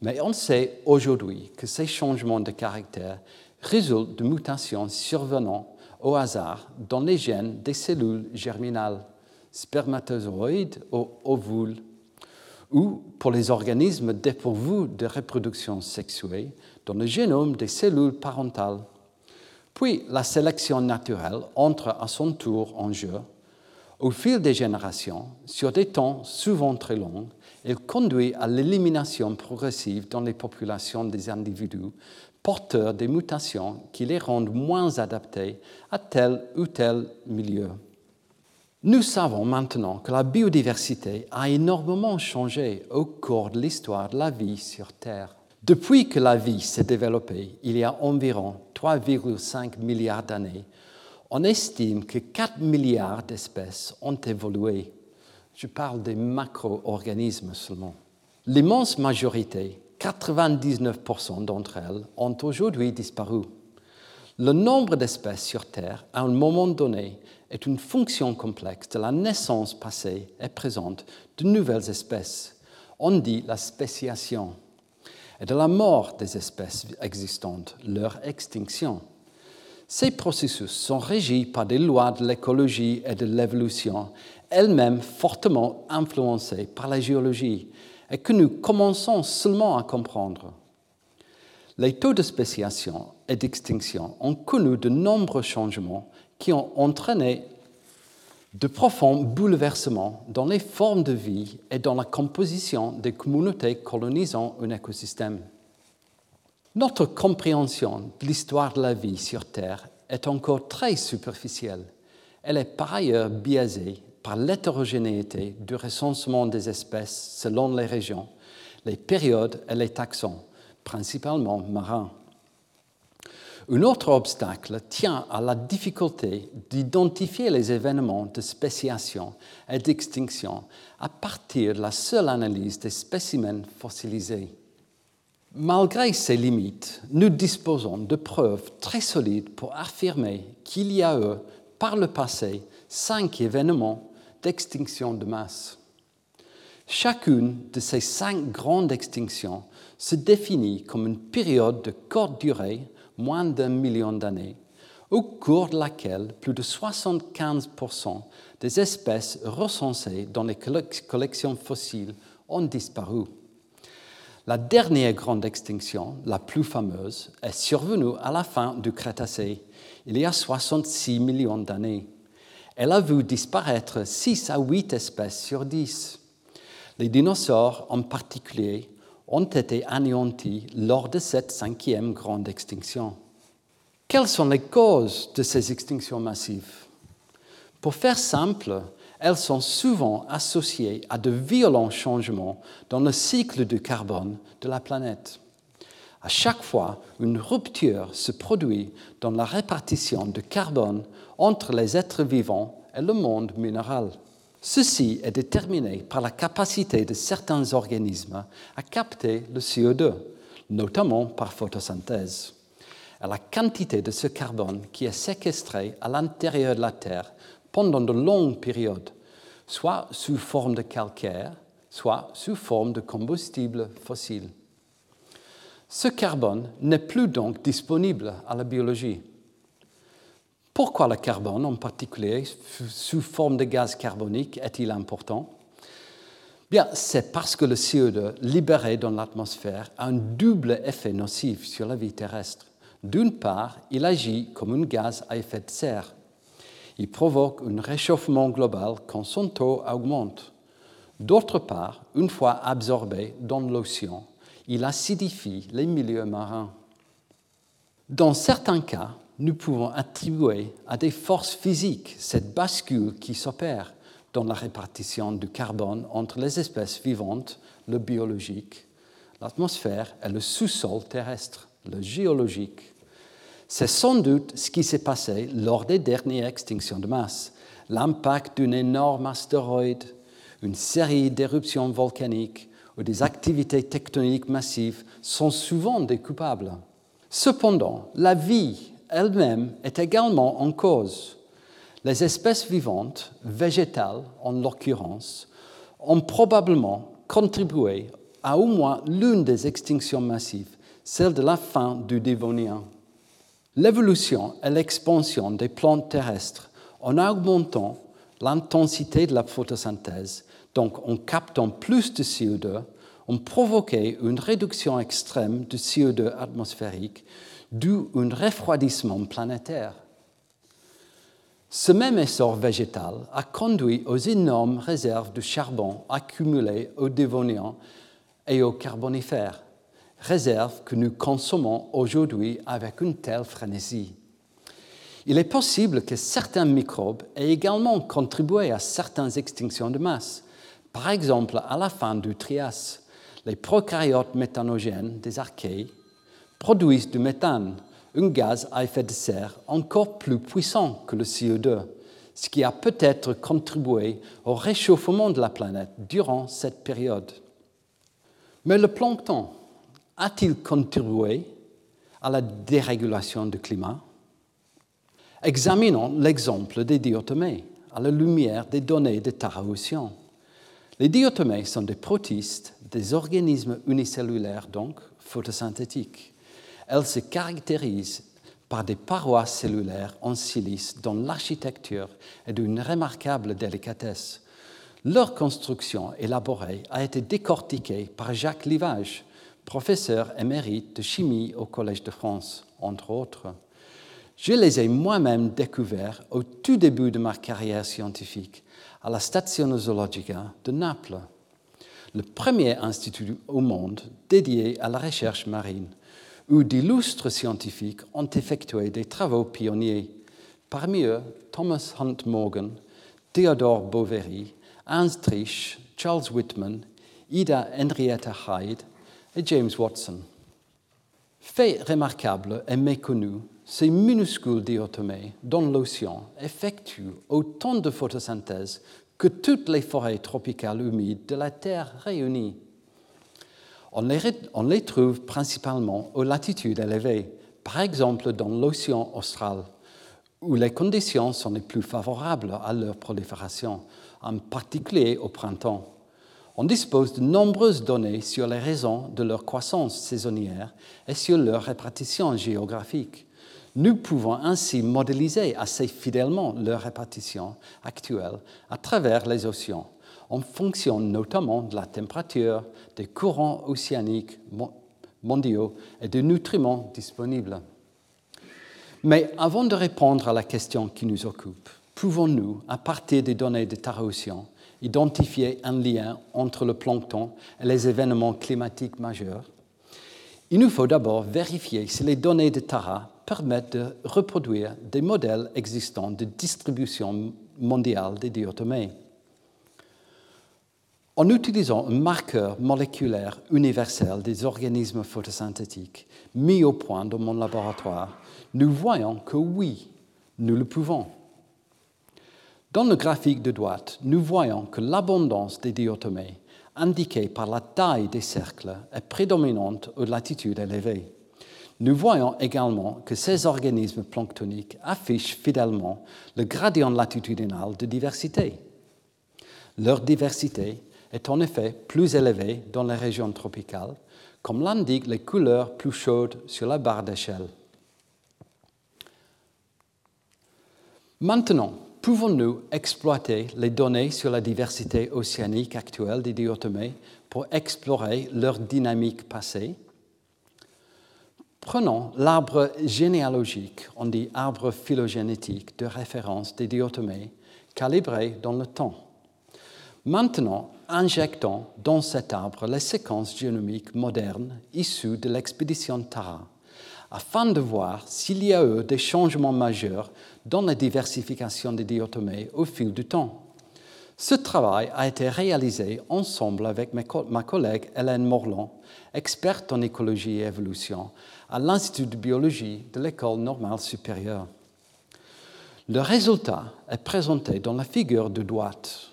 mais on sait aujourd'hui que ces changements de caractère résultent de mutations survenant au hasard dans les gènes des cellules germinales, spermatozoïdes ou ovules, ou pour les organismes dépourvus de reproduction sexuée dans le génome des cellules parentales. Puis la sélection naturelle entre à son tour en jeu. Au fil des générations, sur des temps souvent très longs, elle conduit à l'élimination progressive dans les populations des individus porteurs des mutations qui les rendent moins adaptés à tel ou tel milieu. Nous savons maintenant que la biodiversité a énormément changé au cours de l'histoire de la vie sur Terre. Depuis que la vie s'est développée, il y a environ 3,5 milliards d'années, on estime que 4 milliards d'espèces ont évolué. Je parle des macro-organismes seulement. L'immense majorité, 99% d'entre elles, ont aujourd'hui disparu. Le nombre d'espèces sur Terre, à un moment donné, est une fonction complexe de la naissance passée et présente de nouvelles espèces. On dit la spéciation et de la mort des espèces existantes, leur extinction. Ces processus sont régis par des lois de l'écologie et de l'évolution, elles-mêmes fortement influencées par la géologie, et que nous commençons seulement à comprendre. Les taux de spéciation et d'extinction ont connu de nombreux changements qui ont entraîné de profonds bouleversements dans les formes de vie et dans la composition des communautés colonisant un écosystème. Notre compréhension de l'histoire de la vie sur Terre est encore très superficielle. Elle est par ailleurs biaisée par l'hétérogénéité du recensement des espèces selon les régions, les périodes et les taxons, principalement marins. Un autre obstacle tient à la difficulté d'identifier les événements de spéciation et d'extinction à partir de la seule analyse des spécimens fossilisés. Malgré ces limites, nous disposons de preuves très solides pour affirmer qu'il y a eu, par le passé, cinq événements d'extinction de masse. Chacune de ces cinq grandes extinctions se définit comme une période de courte durée, moins d'un million d'années, au cours de laquelle plus de 75% des espèces recensées dans les collections fossiles ont disparu. La dernière grande extinction, la plus fameuse, est survenue à la fin du Crétacé, il y a 66 millions d'années. Elle a vu disparaître 6 à 8 espèces sur 10. Les dinosaures en particulier ont été anéantis lors de cette cinquième grande extinction. Quelles sont les causes de ces extinctions massives? Pour faire simple, elles sont souvent associées à de violents changements dans le cycle du carbone de la planète. À chaque fois, une rupture se produit dans la répartition de carbone entre les êtres vivants et le monde minéral. Ceci est déterminé par la capacité de certains organismes à capter le CO2, notamment par photosynthèse, et la quantité de ce carbone qui est séquestré à l'intérieur de la Terre pendant de longues périodes, soit sous forme de calcaire, soit sous forme de combustible fossile. Ce carbone n'est plus donc disponible à la biologie. Pourquoi le carbone en particulier, sous forme de gaz carbonique, est-il important? Bien, c'est parce que le CO2 libéré dans l'atmosphère a un double effet nocif sur la vie terrestre. D'une part, il agit comme un gaz à effet de serre il provoque un réchauffement global quand son taux augmente. D'autre part, une fois absorbé dans l'océan, il acidifie les milieux marins. Dans certains cas, nous pouvons attribuer à des forces physiques cette bascule qui s'opère dans la répartition du carbone entre les espèces vivantes, le biologique, l'atmosphère et le sous-sol terrestre, le géologique. C'est sans doute ce qui s'est passé lors des dernières extinctions de masse. L'impact d'un énorme astéroïde, une série d'éruptions volcaniques ou des activités tectoniques massives sont souvent des coupables. Cependant, la vie elle-même est également en cause. Les espèces vivantes, végétales en l'occurrence, ont probablement contribué à au moins l'une des extinctions massives, celle de la fin du Dévonien. L'évolution et l'expansion des plantes terrestres en augmentant l'intensité de la photosynthèse, donc en captant plus de CO2, ont provoqué une réduction extrême du CO2 atmosphérique à un refroidissement planétaire. Ce même essor végétal a conduit aux énormes réserves de charbon accumulées au Dévonien et au Carbonifère réserve que nous consommons aujourd'hui avec une telle frénésie. Il est possible que certains microbes aient également contribué à certaines extinctions de masse. Par exemple, à la fin du Trias, les prokaryotes méthanogènes des archées produisent du méthane, un gaz à effet de serre encore plus puissant que le CO2, ce qui a peut-être contribué au réchauffement de la planète durant cette période. Mais le plancton, a-t-il contribué à la dérégulation du climat? Examinons l'exemple des diatomées à la lumière des données de Tara Les diatomées sont des protistes, des organismes unicellulaires, donc photosynthétiques. Elles se caractérisent par des parois cellulaires en silice dont l'architecture est d'une remarquable délicatesse. Leur construction élaborée a été décortiquée par Jacques Livage, professeur émérite de chimie au Collège de France, entre autres. Je les ai moi-même découverts au tout début de ma carrière scientifique à la Station Zoologica de Naples, le premier institut au monde dédié à la recherche marine, où d'illustres scientifiques ont effectué des travaux pionniers, parmi eux Thomas Hunt Morgan, Theodore Boveri, Ernst Trich, Charles Whitman, Ida Henrietta Hyde et James Watson. Fait remarquable et méconnu, ces minuscules diatomées dans l'océan effectuent autant de photosynthèse que toutes les forêts tropicales humides de la Terre réunies. On les, trouve principalement aux latitudes élevées, par exemple dans l'océan austral, où les conditions sont les plus favorables à leur prolifération, en particulier au printemps. On dispose de nombreuses données sur les raisons de leur croissance saisonnière et sur leur répartition géographique. Nous pouvons ainsi modéliser assez fidèlement leur répartition actuelle à travers les océans, en fonction notamment de la température, des courants océaniques mondiaux et des nutriments disponibles. Mais avant de répondre à la question qui nous occupe, pouvons-nous, à partir des données de Tara Océan, identifier un lien entre le plancton et les événements climatiques majeurs? Il nous faut d'abord vérifier si les données de Tara permettent de reproduire des modèles existants de distribution mondiale des diatomées. En utilisant un marqueur moléculaire universel des organismes photosynthétiques mis au point dans mon laboratoire, nous voyons que oui, nous le pouvons. Dans le graphique de droite, nous voyons que l'abondance des diatomées, indiquée par la taille des cercles, est prédominante aux latitudes élevées. Nous voyons également que ces organismes planctoniques affichent fidèlement le gradient latitudinal de diversité. Leur diversité est en effet plus élevée dans les régions tropicales, comme l'indiquent les couleurs plus chaudes sur la barre d'échelle. Maintenant, pouvons-nous exploiter les données sur la diversité océanique actuelle des diatomées pour explorer leur dynamique passée? Prenons l'arbre généalogique, on dit arbre phylogénétique de référence des diatomées, calibré dans le temps. Maintenant, injectons dans cet arbre les séquences génomiques modernes issues de l'expédition Tara, afin de voir s'il y a eu des changements majeurs dans la diversification des diatomées au fil du temps. Ce travail a été réalisé ensemble avec ma collègue Hélène Morland, experte en écologie et évolution, à l'Institut de biologie de l'École normale supérieure. Le résultat est présenté dans la figure de droite.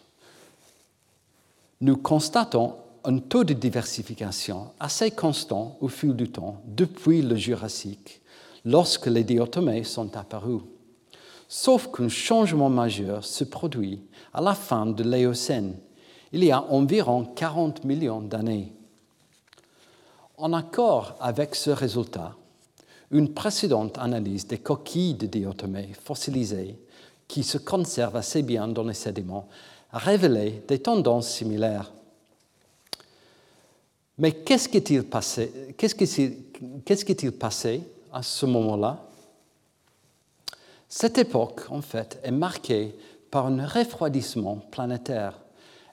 Nous constatons un taux de diversification assez constant au fil du temps depuis le Jurassique, lorsque les diatomées sont apparus. Sauf qu'un changement majeur se produit à la fin de l'Éocène, il y a environ 40 millions d'années. En accord avec ce résultat, une précédente analyse des coquilles de diatomées fossilisées qui se conservent assez bien dans les sédiments a révélé des tendances similaires. Mais qu'est-ce qui il passé, passé à ce moment-là? Cette époque, en fait, est marquée par un refroidissement planétaire.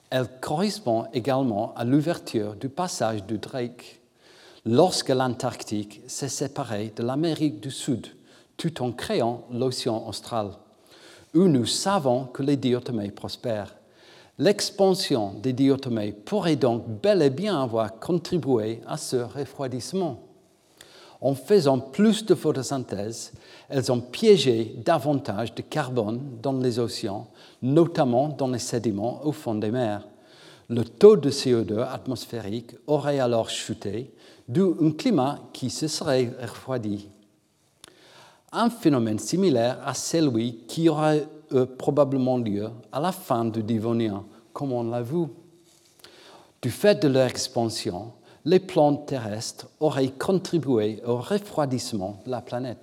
Elle correspond également à l'ouverture du passage du Drake lorsque l'Antarctique s'est séparée de l'Amérique du Sud, tout en créant l'océan austral, où nous savons que les diatomées prospèrent. L'expansion des diatomées pourrait donc bel et bien avoir contribué à ce refroidissement. En faisant plus de photosynthèse, elles ont piégé davantage de carbone dans les océans, notamment dans les sédiments au fond des mers. Le taux de CO2 atmosphérique aurait alors chuté d'où un climat qui se serait refroidi. Un phénomène similaire à celui qui aurait probablement lieu à la fin du Dévonien, comme on l'a vu. Du fait de leur expansion, les plantes terrestres auraient contribué au refroidissement de la planète.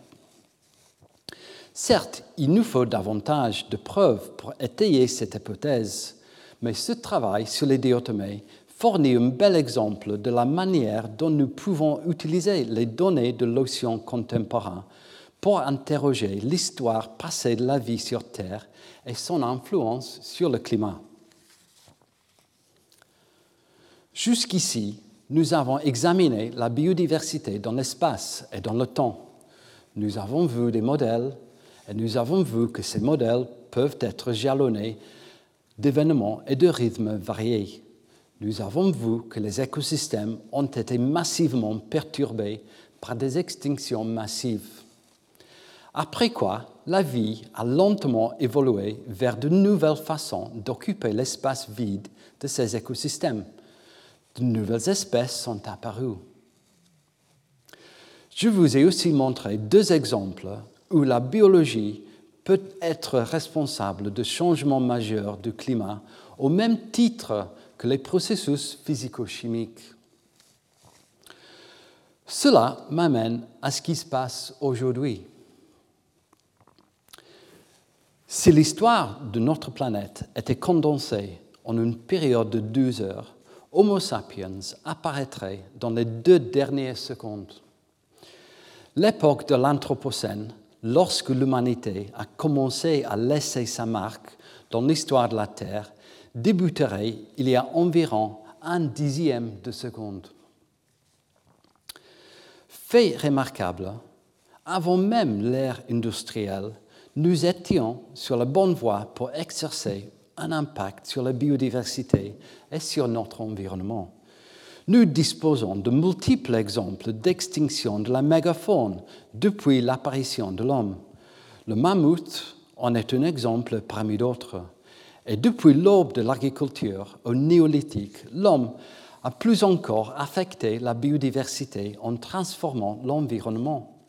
Certes, il nous faut davantage de preuves pour étayer cette hypothèse, mais ce travail sur les diatomées fournit un bel exemple de la manière dont nous pouvons utiliser les données de l'océan contemporain pour interroger l'histoire passée de la vie sur Terre et son influence sur le climat. Jusqu'ici, nous avons examiné la biodiversité dans l'espace et dans le temps. Nous avons vu des modèles et nous avons vu que ces modèles peuvent être jalonnés d'événements et de rythmes variés nous avons vu que les écosystèmes ont été massivement perturbés par des extinctions massives. Après quoi, la vie a lentement évolué vers de nouvelles façons d'occuper l'espace vide de ces écosystèmes. De nouvelles espèces sont apparues. Je vous ai aussi montré deux exemples où la biologie peut être responsable de changements majeurs du climat au même titre que les processus physico-chimiques. Cela m'amène à ce qui se passe aujourd'hui. Si l'histoire de notre planète était condensée en une période de deux heures, Homo sapiens apparaîtrait dans les deux dernières secondes. L'époque de l'Anthropocène, lorsque l'humanité a commencé à laisser sa marque dans l'histoire de la Terre, débuterait il y a environ un dixième de seconde. Fait remarquable, avant même l'ère industrielle, nous étions sur la bonne voie pour exercer un impact sur la biodiversité et sur notre environnement. Nous disposons de multiples exemples d'extinction de la mégafaune depuis l'apparition de l'homme. Le mammouth en est un exemple parmi d'autres. Et depuis l'aube de l'agriculture au néolithique, l'homme a plus encore affecté la biodiversité en transformant l'environnement.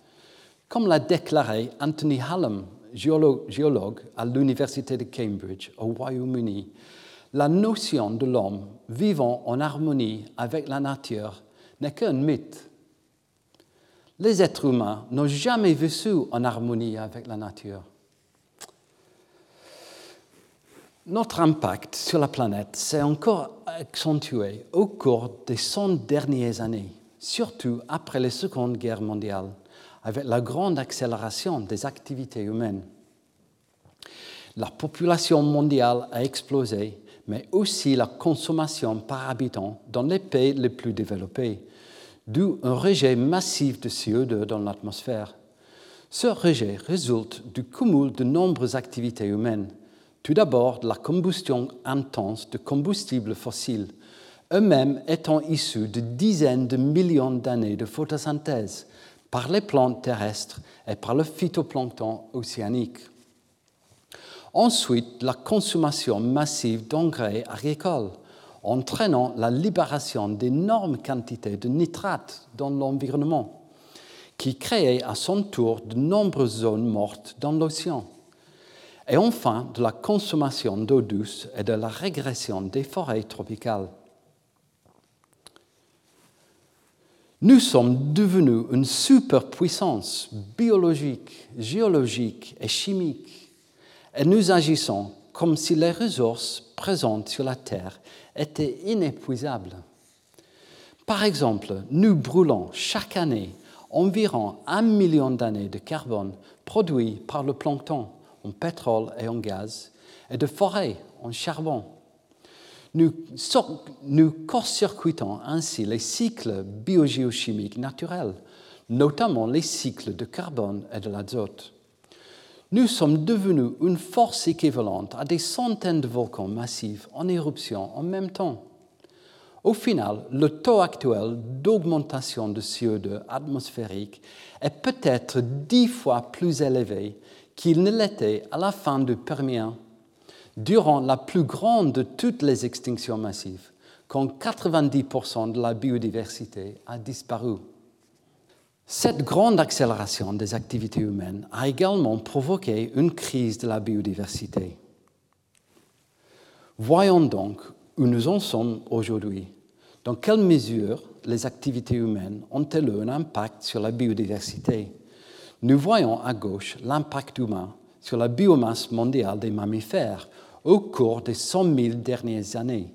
Comme l'a déclaré Anthony Hallam géologue à l'Université de Cambridge au Royaume-Uni, la notion de l'homme vivant en harmonie avec la nature n'est qu'un mythe. Les êtres humains n'ont jamais vécu en harmonie avec la nature. Notre impact sur la planète s'est encore accentué au cours des 100 dernières années, surtout après la Seconde Guerre mondiale avec la grande accélération des activités humaines. La population mondiale a explosé, mais aussi la consommation par habitant dans les pays les plus développés, d'où un rejet massif de CO2 dans l'atmosphère. Ce rejet résulte du cumul de nombreuses activités humaines. Tout d'abord, la combustion intense de combustibles fossiles, eux-mêmes étant issus de dizaines de millions d'années de photosynthèse, par les plantes terrestres et par le phytoplancton océanique. Ensuite, la consommation massive d'engrais agricoles, entraînant la libération d'énormes quantités de nitrates dans l'environnement, qui créait à son tour de nombreuses zones mortes dans l'océan. Et enfin, de la consommation d'eau douce et de la régression des forêts tropicales. Nous sommes devenus une superpuissance biologique, géologique et chimique, et nous agissons comme si les ressources présentes sur la Terre étaient inépuisables. Par exemple, nous brûlons chaque année environ un million d'années de carbone produit par le plancton en pétrole et en gaz, et de forêts en charbon nous, nous court-circuitons ainsi les cycles biogéochimiques naturels, notamment les cycles de carbone et de l'azote. Nous sommes devenus une force équivalente à des centaines de volcans massifs en éruption en même temps. Au final, le taux actuel d'augmentation de CO2 atmosphérique est peut-être dix fois plus élevé qu'il ne l'était à la fin du Permien durant la plus grande de toutes les extinctions massives, quand 90% de la biodiversité a disparu. Cette grande accélération des activités humaines a également provoqué une crise de la biodiversité. Voyons donc où nous en sommes aujourd'hui. Dans quelle mesure les activités humaines ont-elles un impact sur la biodiversité? Nous voyons à gauche l'impact humain sur la biomasse mondiale des mammifères au cours des 100 000 dernières années.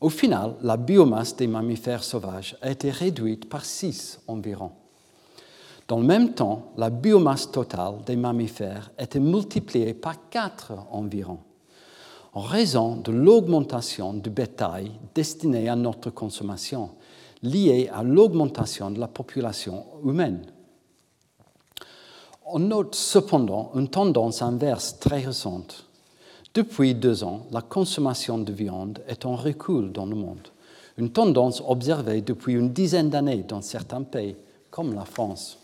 Au final, la biomasse des mammifères sauvages a été réduite par 6 environ. Dans le même temps, la biomasse totale des mammifères a été multipliée par 4 environ, en raison de l'augmentation du bétail destiné à notre consommation, liée à l'augmentation de la population humaine. On note cependant une tendance inverse très récente depuis deux ans, la consommation de viande est en recul dans le monde, une tendance observée depuis une dizaine d'années dans certains pays, comme la France.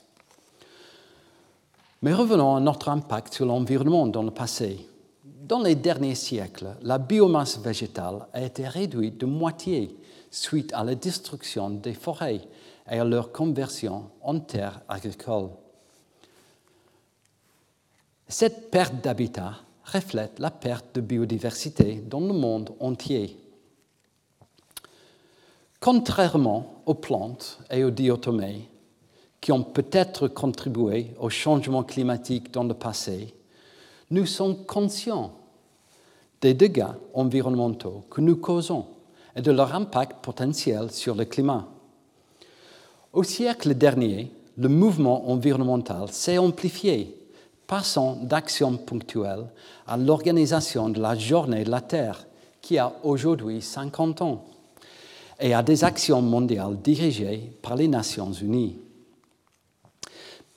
Mais revenons à notre impact sur l'environnement dans le passé. Dans les derniers siècles, la biomasse végétale a été réduite de moitié suite à la destruction des forêts et à leur conversion en terres agricoles. Cette perte d'habitat reflète la perte de biodiversité dans le monde entier. Contrairement aux plantes et aux diatomées, qui ont peut-être contribué au changement climatique dans le passé, nous sommes conscients des dégâts environnementaux que nous causons et de leur impact potentiel sur le climat. Au siècle dernier, le mouvement environnemental s'est amplifié, passant d'actions ponctuelles à l'organisation de la journée de la Terre, qui a aujourd'hui 50 ans, et à des actions mondiales dirigées par les Nations Unies.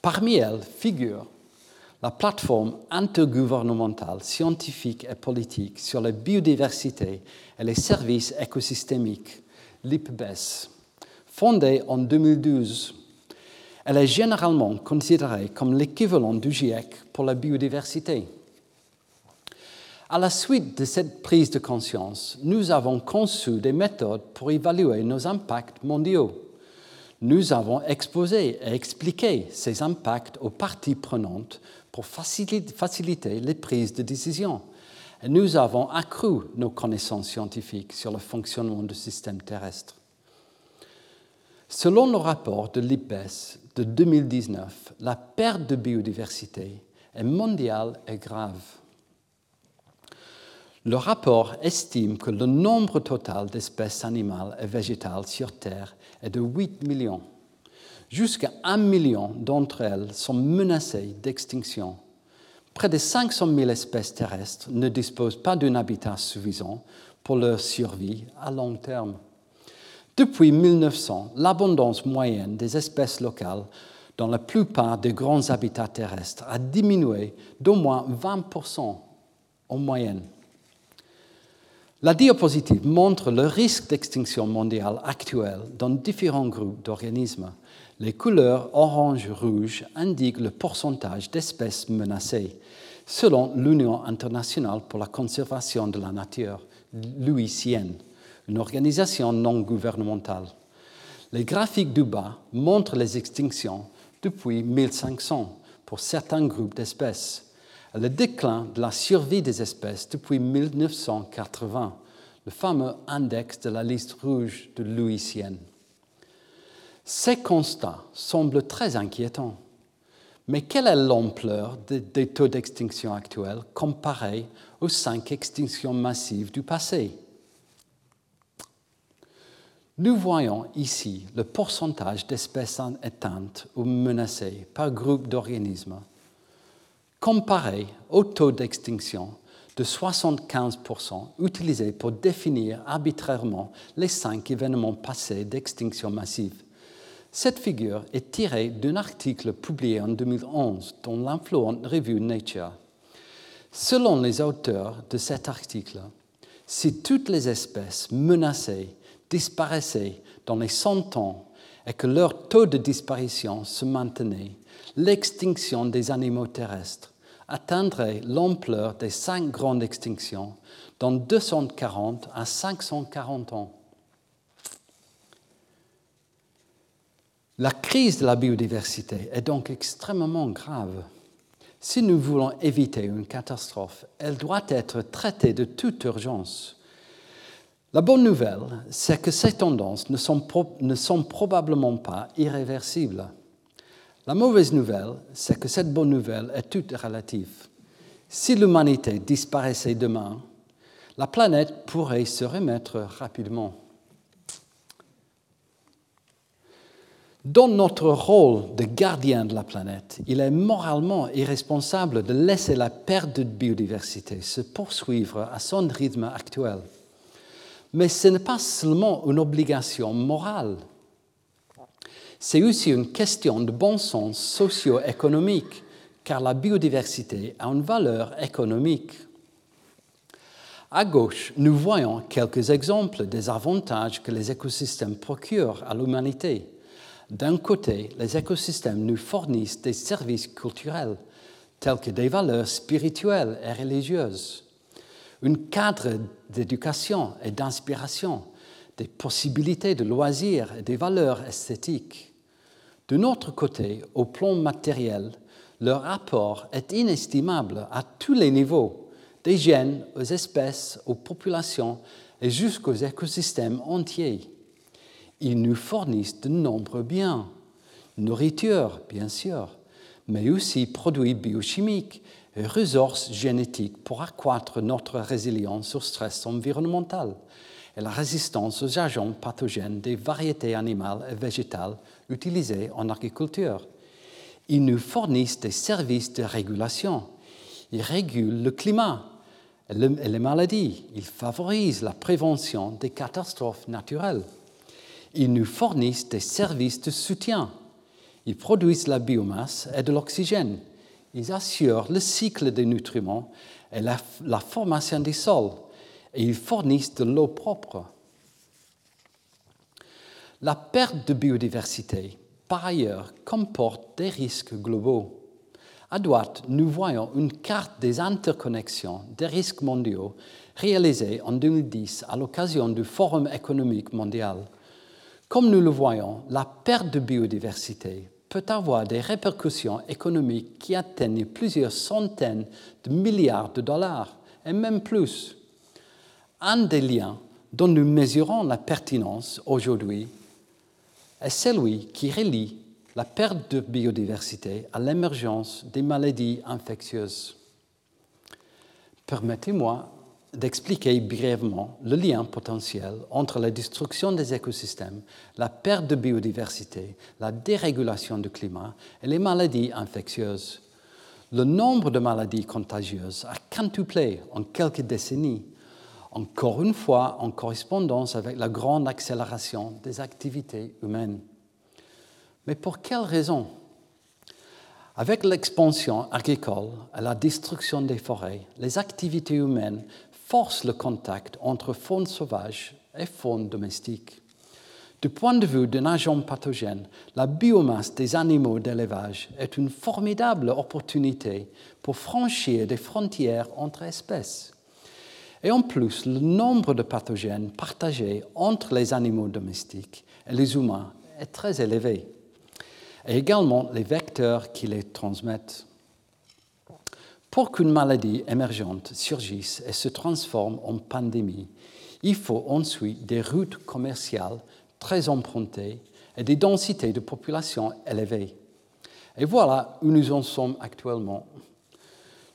Parmi elles figure la plateforme intergouvernementale scientifique et politique sur la biodiversité et les services écosystémiques, l'IPBES, fondée en 2012. Elle est généralement considérée comme l'équivalent du GIEC pour la biodiversité. À la suite de cette prise de conscience, nous avons conçu des méthodes pour évaluer nos impacts mondiaux. Nous avons exposé et expliqué ces impacts aux parties prenantes pour faciliter les prises de décision. Et nous avons accru nos connaissances scientifiques sur le fonctionnement du système terrestre. Selon le rapport de l'IPES de 2019, la perte de biodiversité est mondiale et grave. Le rapport estime que le nombre total d'espèces animales et végétales sur Terre est de 8 millions. Jusqu'à 1 million d'entre elles sont menacées d'extinction. Près de 500 000 espèces terrestres ne disposent pas d'un habitat suffisant pour leur survie à long terme. Depuis 1900, l'abondance moyenne des espèces locales dans la plupart des grands habitats terrestres a diminué d'au moins 20% en moyenne. La diapositive montre le risque d'extinction mondiale actuel dans différents groupes d'organismes. Les couleurs orange-rouge indiquent le pourcentage d'espèces menacées, selon l'Union internationale pour la conservation de la nature, l'UICN, une organisation non gouvernementale. Les graphiques du bas montrent les extinctions depuis 1500 pour certains groupes d'espèces le déclin de la survie des espèces depuis 1980, le fameux index de la liste rouge de l'UICN. Ces constats semblent très inquiétants. Mais quelle est l'ampleur des taux d'extinction actuels comparés aux cinq extinctions massives du passé? Nous voyons ici le pourcentage d'espèces éteintes ou menacées par groupe d'organismes comparé au taux d'extinction de 75% utilisé pour définir arbitrairement les cinq événements passés d'extinction massive. Cette figure est tirée d'un article publié en 2011 dans l'influente revue Nature. Selon les auteurs de cet article, si toutes les espèces menacées disparaissaient dans les 100 ans et que leur taux de disparition se maintenait, l'extinction des animaux terrestres atteindrait l'ampleur des cinq grandes extinctions dans 240 à 540 ans. La crise de la biodiversité est donc extrêmement grave. Si nous voulons éviter une catastrophe, elle doit être traitée de toute urgence. La bonne nouvelle, c'est que ces tendances ne sont, probablement pas irréversibles. La mauvaise nouvelle, c'est que cette bonne nouvelle est toute relative. Si l'humanité disparaissait demain, la planète pourrait se remettre rapidement. Dans notre rôle de gardien de la planète, il est moralement irresponsable de laisser la perte de biodiversité se poursuivre à son rythme actuel. Mais ce n'est pas seulement une obligation morale c'est aussi une question de bon sens socio-économique, car la biodiversité a une valeur économique. À gauche, nous voyons quelques exemples des avantages que les écosystèmes procurent à l'humanité. D'un côté, les écosystèmes nous fournissent des services culturels, tels que des valeurs spirituelles et religieuses, un cadre d'éducation et d'inspiration, des possibilités de loisirs et des valeurs esthétiques. De notre côté, au plan matériel, leur apport est inestimable à tous les niveaux, des gènes aux espèces, aux populations et jusqu'aux écosystèmes entiers. Ils nous fournissent de nombreux biens, nourriture, bien sûr, mais aussi produits biochimiques ressources génétiques pour accroître notre résilience au stress environnemental et la résistance aux agents pathogènes des variétés animales et végétales utilisées en agriculture. Ils nous fournissent des services de régulation. Ils régulent le climat et les maladies. Ils favorisent la prévention des catastrophes naturelles. Ils nous fournissent des services de soutien. Ils produisent la biomasse et de l'oxygène. Ils assurent le cycle des nutriments et la, formation des sols et ils fournissent de l'eau propre. La perte de biodiversité, par ailleurs, comporte des risques globaux. À droite, nous voyons une carte des interconnexions des risques mondiaux réalisée en 2010 à l'occasion du Forum économique mondial. Comme nous le voyons, la perte de biodiversité peut avoir des répercussions économiques qui atteignent plusieurs centaines de milliards de dollars, et même plus un des liens dont nous mesurons la pertinence aujourd'hui est celui qui relie la perte de biodiversité à l'émergence des maladies infectieuses. Permettez-moi d'expliquer brièvement le lien potentiel entre la destruction des écosystèmes, la perte de biodiversité, la dérégulation du climat et les maladies infectieuses. Le nombre de maladies contagieuses a quintuplé en quelques décennies encore une fois en correspondance avec la grande accélération des activités humaines. Mais pour quelles raisons Avec l'expansion agricole et la destruction des forêts, les activités humaines forcent le contact entre faune sauvage et faune domestique. Du point de vue d'un agent pathogène, la biomasse des animaux d'élevage est une formidable opportunité pour franchir des frontières entre espèces. Et en plus, le nombre de pathogènes partagés entre les animaux domestiques et les humains est très élevé, et également les vecteurs qui les transmettent. Pour qu'une maladie émergente surgisse et se transforme en pandémie, il faut ensuite des routes commerciales très empruntées et des densités de population élevées. Et voilà où nous en sommes actuellement.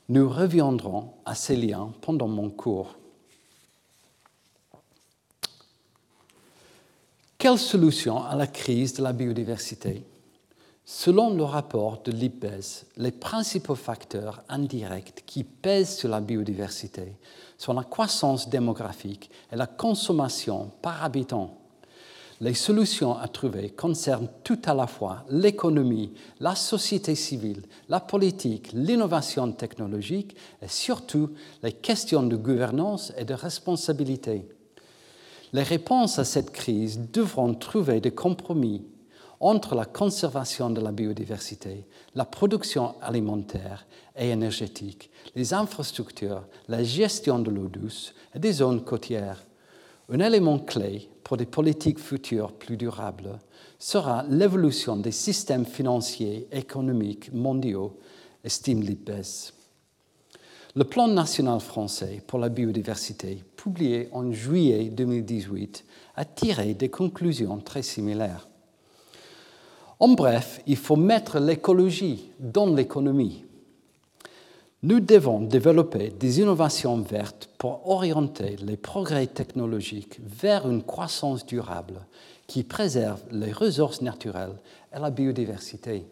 Nous reviendrons à ces liens pendant mon cours. Quelle solution à la crise de la biodiversité? Selon le rapport de l'IPES, les principaux facteurs indirects qui pèsent sur la biodiversité sont la croissance démographique et la consommation par habitant. Les solutions à trouver concernent tout à la fois l'économie, la société civile, la politique, l'innovation technologique et surtout les questions de gouvernance et de responsabilité. Les réponses à cette crise devront trouver des compromis entre la conservation de la biodiversité, la production alimentaire et énergétique, les infrastructures, la gestion de l'eau douce et des zones côtières. Un élément clé pour des politiques futures plus durables sera l'évolution des systèmes financiers et économiques mondiaux, estime l'IPES. Le plan national français pour la biodiversité, publié en juillet 2018, a tiré des conclusions très similaires. En bref, il faut mettre l'écologie dans l'économie. Nous devons développer des innovations vertes pour orienter les progrès technologiques vers une croissance durable qui préserve les ressources naturelles et la biodiversité.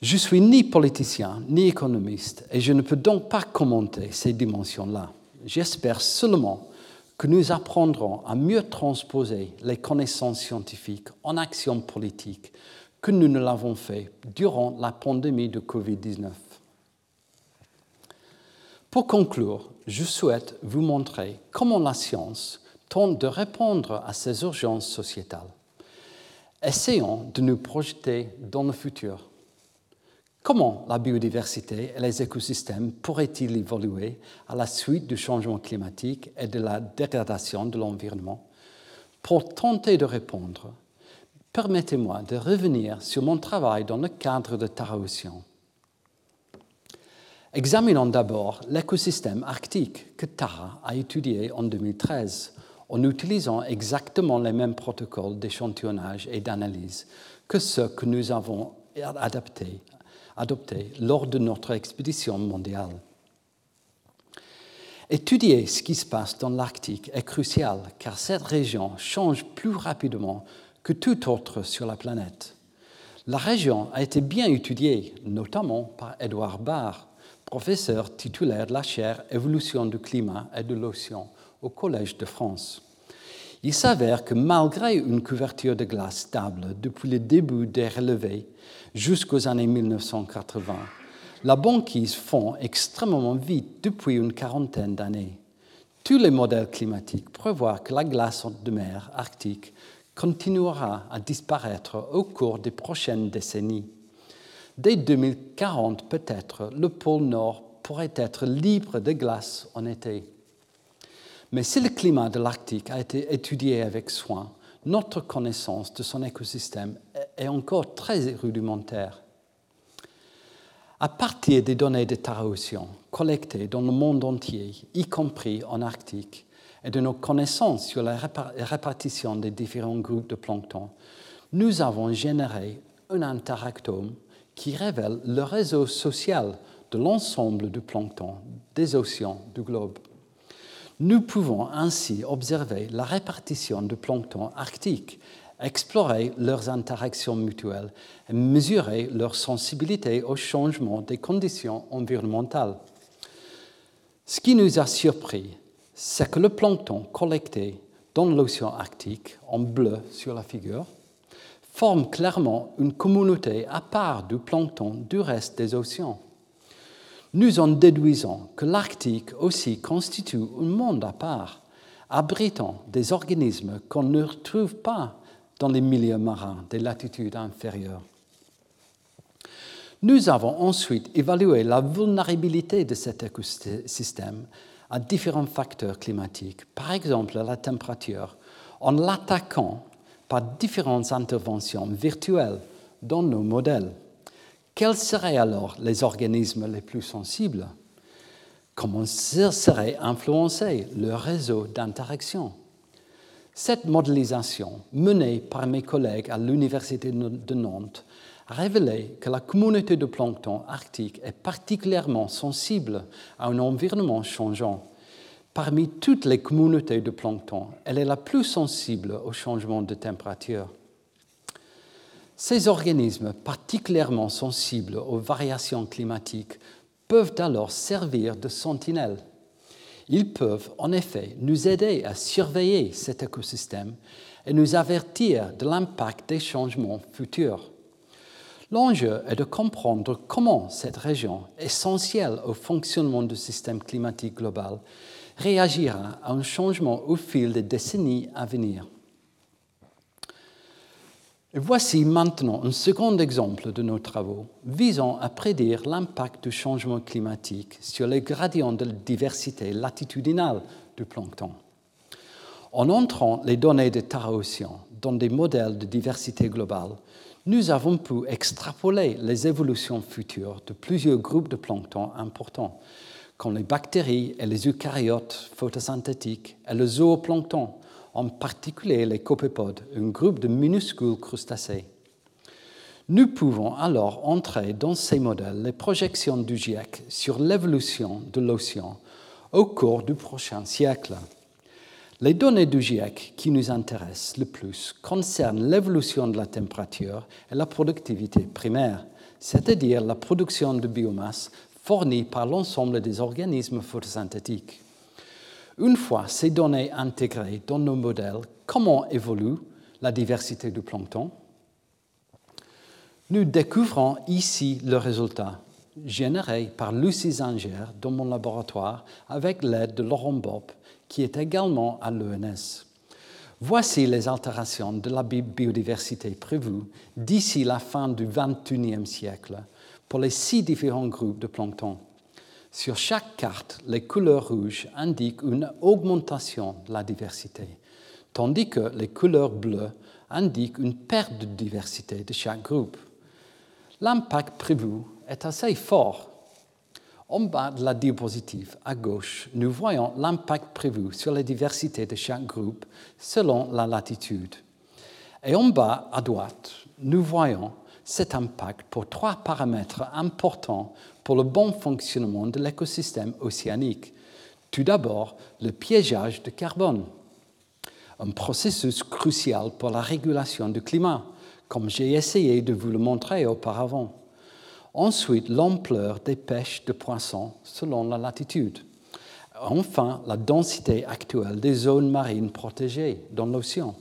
Je suis ni politicien ni économiste et je ne peux donc pas commenter ces dimensions-là. J'espère seulement que nous apprendrons à mieux transposer les connaissances scientifiques en actions politiques que nous ne l'avons fait durant la pandémie de Covid-19. Pour conclure, je souhaite vous montrer comment la science tente de répondre à ces urgences sociétales. Essayons de nous projeter dans le futur. Comment la biodiversité et les écosystèmes pourraient-ils évoluer à la suite du changement climatique et de la dégradation de l'environnement? Pour tenter de répondre, permettez-moi de revenir sur mon travail dans le cadre de Tara Océan. Examinons d'abord l'écosystème arctique que Tara a étudié en 2013 en utilisant exactement les mêmes protocoles d'échantillonnage et d'analyse que ceux que nous avons adaptés, adoptés lors de notre expédition mondiale. Étudier ce qui se passe dans l'Arctique est crucial car cette région change plus rapidement que tout autre sur la planète. La région a été bien étudiée, notamment par Edouard Barr, professeur titulaire de la chaire Évolution du climat et de l'océan au Collège de France. Il s'avère que malgré une couverture de glace stable depuis le début des relevés jusqu'aux années 1980, la banquise fond extrêmement vite depuis une quarantaine d'années. Tous les modèles climatiques prévoient que la glace de mer arctique continuera à disparaître au cours des prochaines décennies. Dès 2040, peut-être, le pôle Nord pourrait être libre de glace en été. Mais si le climat de l'Arctique a été étudié avec soin, notre connaissance de son écosystème est encore très rudimentaire. À partir des données de Taraocean collectées dans le monde entier, y compris en Arctique, et de nos connaissances sur la répartition des différents groupes de plancton, nous avons généré un interactome qui révèle le réseau social de l'ensemble du plancton des océans du globe. Nous pouvons ainsi observer la répartition du plancton arctique, explorer leurs interactions mutuelles et mesurer leur sensibilité au changement des conditions environnementales. Ce qui nous a surpris, c'est que le plancton collecté dans l'océan Arctique, en bleu sur la figure, forme clairement une communauté à part du plancton du reste des océans nous en déduisons que l'Arctique aussi constitue un monde à part, abritant des organismes qu'on ne retrouve pas dans les milieux marins des latitudes inférieures. Nous avons ensuite évalué la vulnérabilité de cet écosystème à différents facteurs climatiques, par exemple la température, en l'attaquant par différentes interventions virtuelles dans nos modèles. Quels seraient alors les organismes les plus sensibles? Comment serait influencé le réseau d'interaction? Cette modélisation, menée par mes collègues à l'Université de Nantes, a révélé que la communauté de plancton arctique est particulièrement sensible à un environnement changeant. Parmi toutes les communautés de plancton, elle est la plus sensible au changement de température. Ces organismes particulièrement sensibles aux variations climatiques peuvent alors servir de sentinelles. Ils peuvent en effet nous aider à surveiller cet écosystème et nous avertir de l'impact des changements futurs. L'enjeu est de comprendre comment cette région, essentielle au fonctionnement du système climatique global, réagira à un changement au fil des décennies à venir. Voici maintenant un second exemple de nos travaux visant à prédire l'impact du changement climatique sur les gradients de diversité latitudinale du plancton. En entrant les données de Tara-Océan dans des modèles de diversité globale, nous avons pu extrapoler les évolutions futures de plusieurs groupes de plancton importants, comme les bactéries et les eucaryotes photosynthétiques et le zooplancton, en particulier les copépodes, un groupe de minuscules crustacés. Nous pouvons alors entrer dans ces modèles les projections du GIEC sur l'évolution de l'océan au cours du prochain siècle. Les données du GIEC qui nous intéressent le plus concernent l'évolution de la température et la productivité primaire, c'est-à-dire la production de biomasse fournie par l'ensemble des organismes photosynthétiques. Une fois ces données intégrées dans nos modèles, comment évolue la diversité du plancton Nous découvrons ici le résultat généré par Lucie Zanger dans mon laboratoire avec l'aide de Laurent Bob, qui est également à l'ENS. Voici les altérations de la biodiversité prévues d'ici la fin du XXIe siècle pour les six différents groupes de plancton. Sur chaque carte, les couleurs rouges indiquent une augmentation de la diversité, tandis que les couleurs bleues indiquent une perte de diversité de chaque groupe. L'impact prévu est assez fort. En bas de la diapositive, à gauche, nous voyons l'impact prévu sur la diversité de chaque groupe selon la latitude. Et en bas, à droite, nous voyons cet impact pour trois paramètres importants pour le bon fonctionnement de l'écosystème océanique. Tout d'abord, le piégeage de carbone, un processus crucial pour la régulation du climat, comme j'ai essayé de vous le montrer auparavant. Ensuite, l'ampleur des pêches de poissons selon la latitude. Enfin, la densité actuelle des zones marines protégées dans l'océan.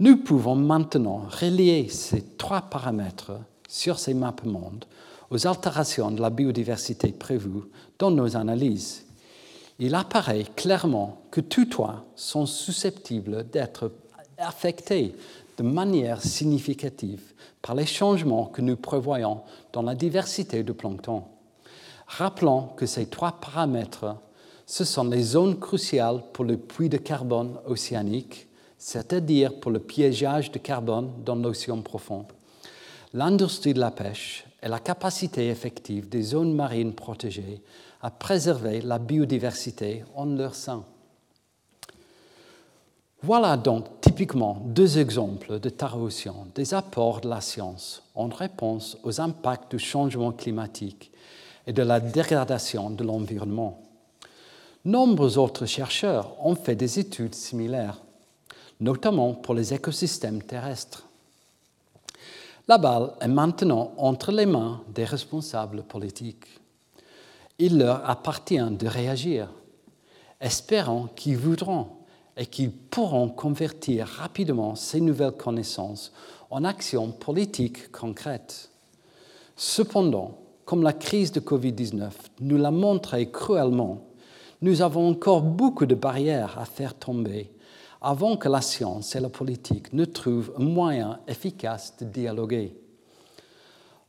Nous pouvons maintenant relier ces trois paramètres sur ces maps mondes aux altérations de la biodiversité prévues dans nos analyses. Il apparaît clairement que tous trois sont susceptibles d'être affectés de manière significative par les changements que nous prévoyons dans la diversité du plancton. Rappelons que ces trois paramètres, ce sont les zones cruciales pour le puits de carbone océanique, c'est-à-dire pour le piégeage de carbone dans l'océan profond, l'industrie de la pêche et la capacité effective des zones marines protégées à préserver la biodiversité en leur sein. Voilà donc typiquement deux exemples de tarotion des apports de la science en réponse aux impacts du changement climatique et de la dégradation de l'environnement. Nombreux autres chercheurs ont fait des études similaires, notamment pour les écosystèmes terrestres. La balle est maintenant entre les mains des responsables politiques. Il leur appartient de réagir, espérant qu'ils voudront et qu'ils pourront convertir rapidement ces nouvelles connaissances en actions politiques concrètes. Cependant, comme la crise de Covid-19 nous l'a montré cruellement, nous avons encore beaucoup de barrières à faire tomber avant que la science et la politique ne trouvent un moyen efficace de dialoguer.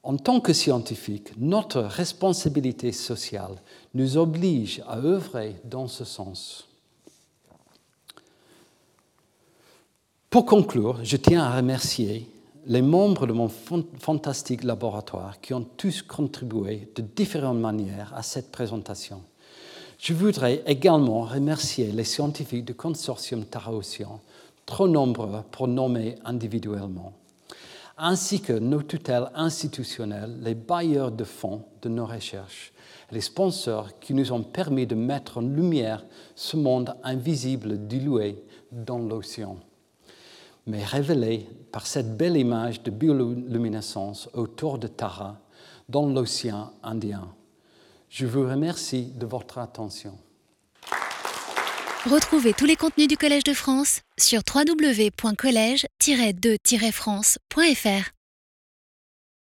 En tant que scientifiques, notre responsabilité sociale nous oblige à œuvrer dans ce sens. Pour conclure, je tiens à remercier les membres de mon fantastique laboratoire qui ont tous contribué de différentes manières à cette présentation. Je voudrais également remercier les scientifiques du consortium Tara Océan, trop nombreux pour nommer individuellement, ainsi que nos tutelles institutionnelles, les bailleurs de fonds de nos recherches, les sponsors qui nous ont permis de mettre en lumière ce monde invisible dilué dans l'océan mais révélé par cette belle image de bioluminescence autour de Tara dans l'océan Indien. Je vous remercie de votre attention. Retrouvez tous les contenus du Collège de France sur www.colège-2-france.fr.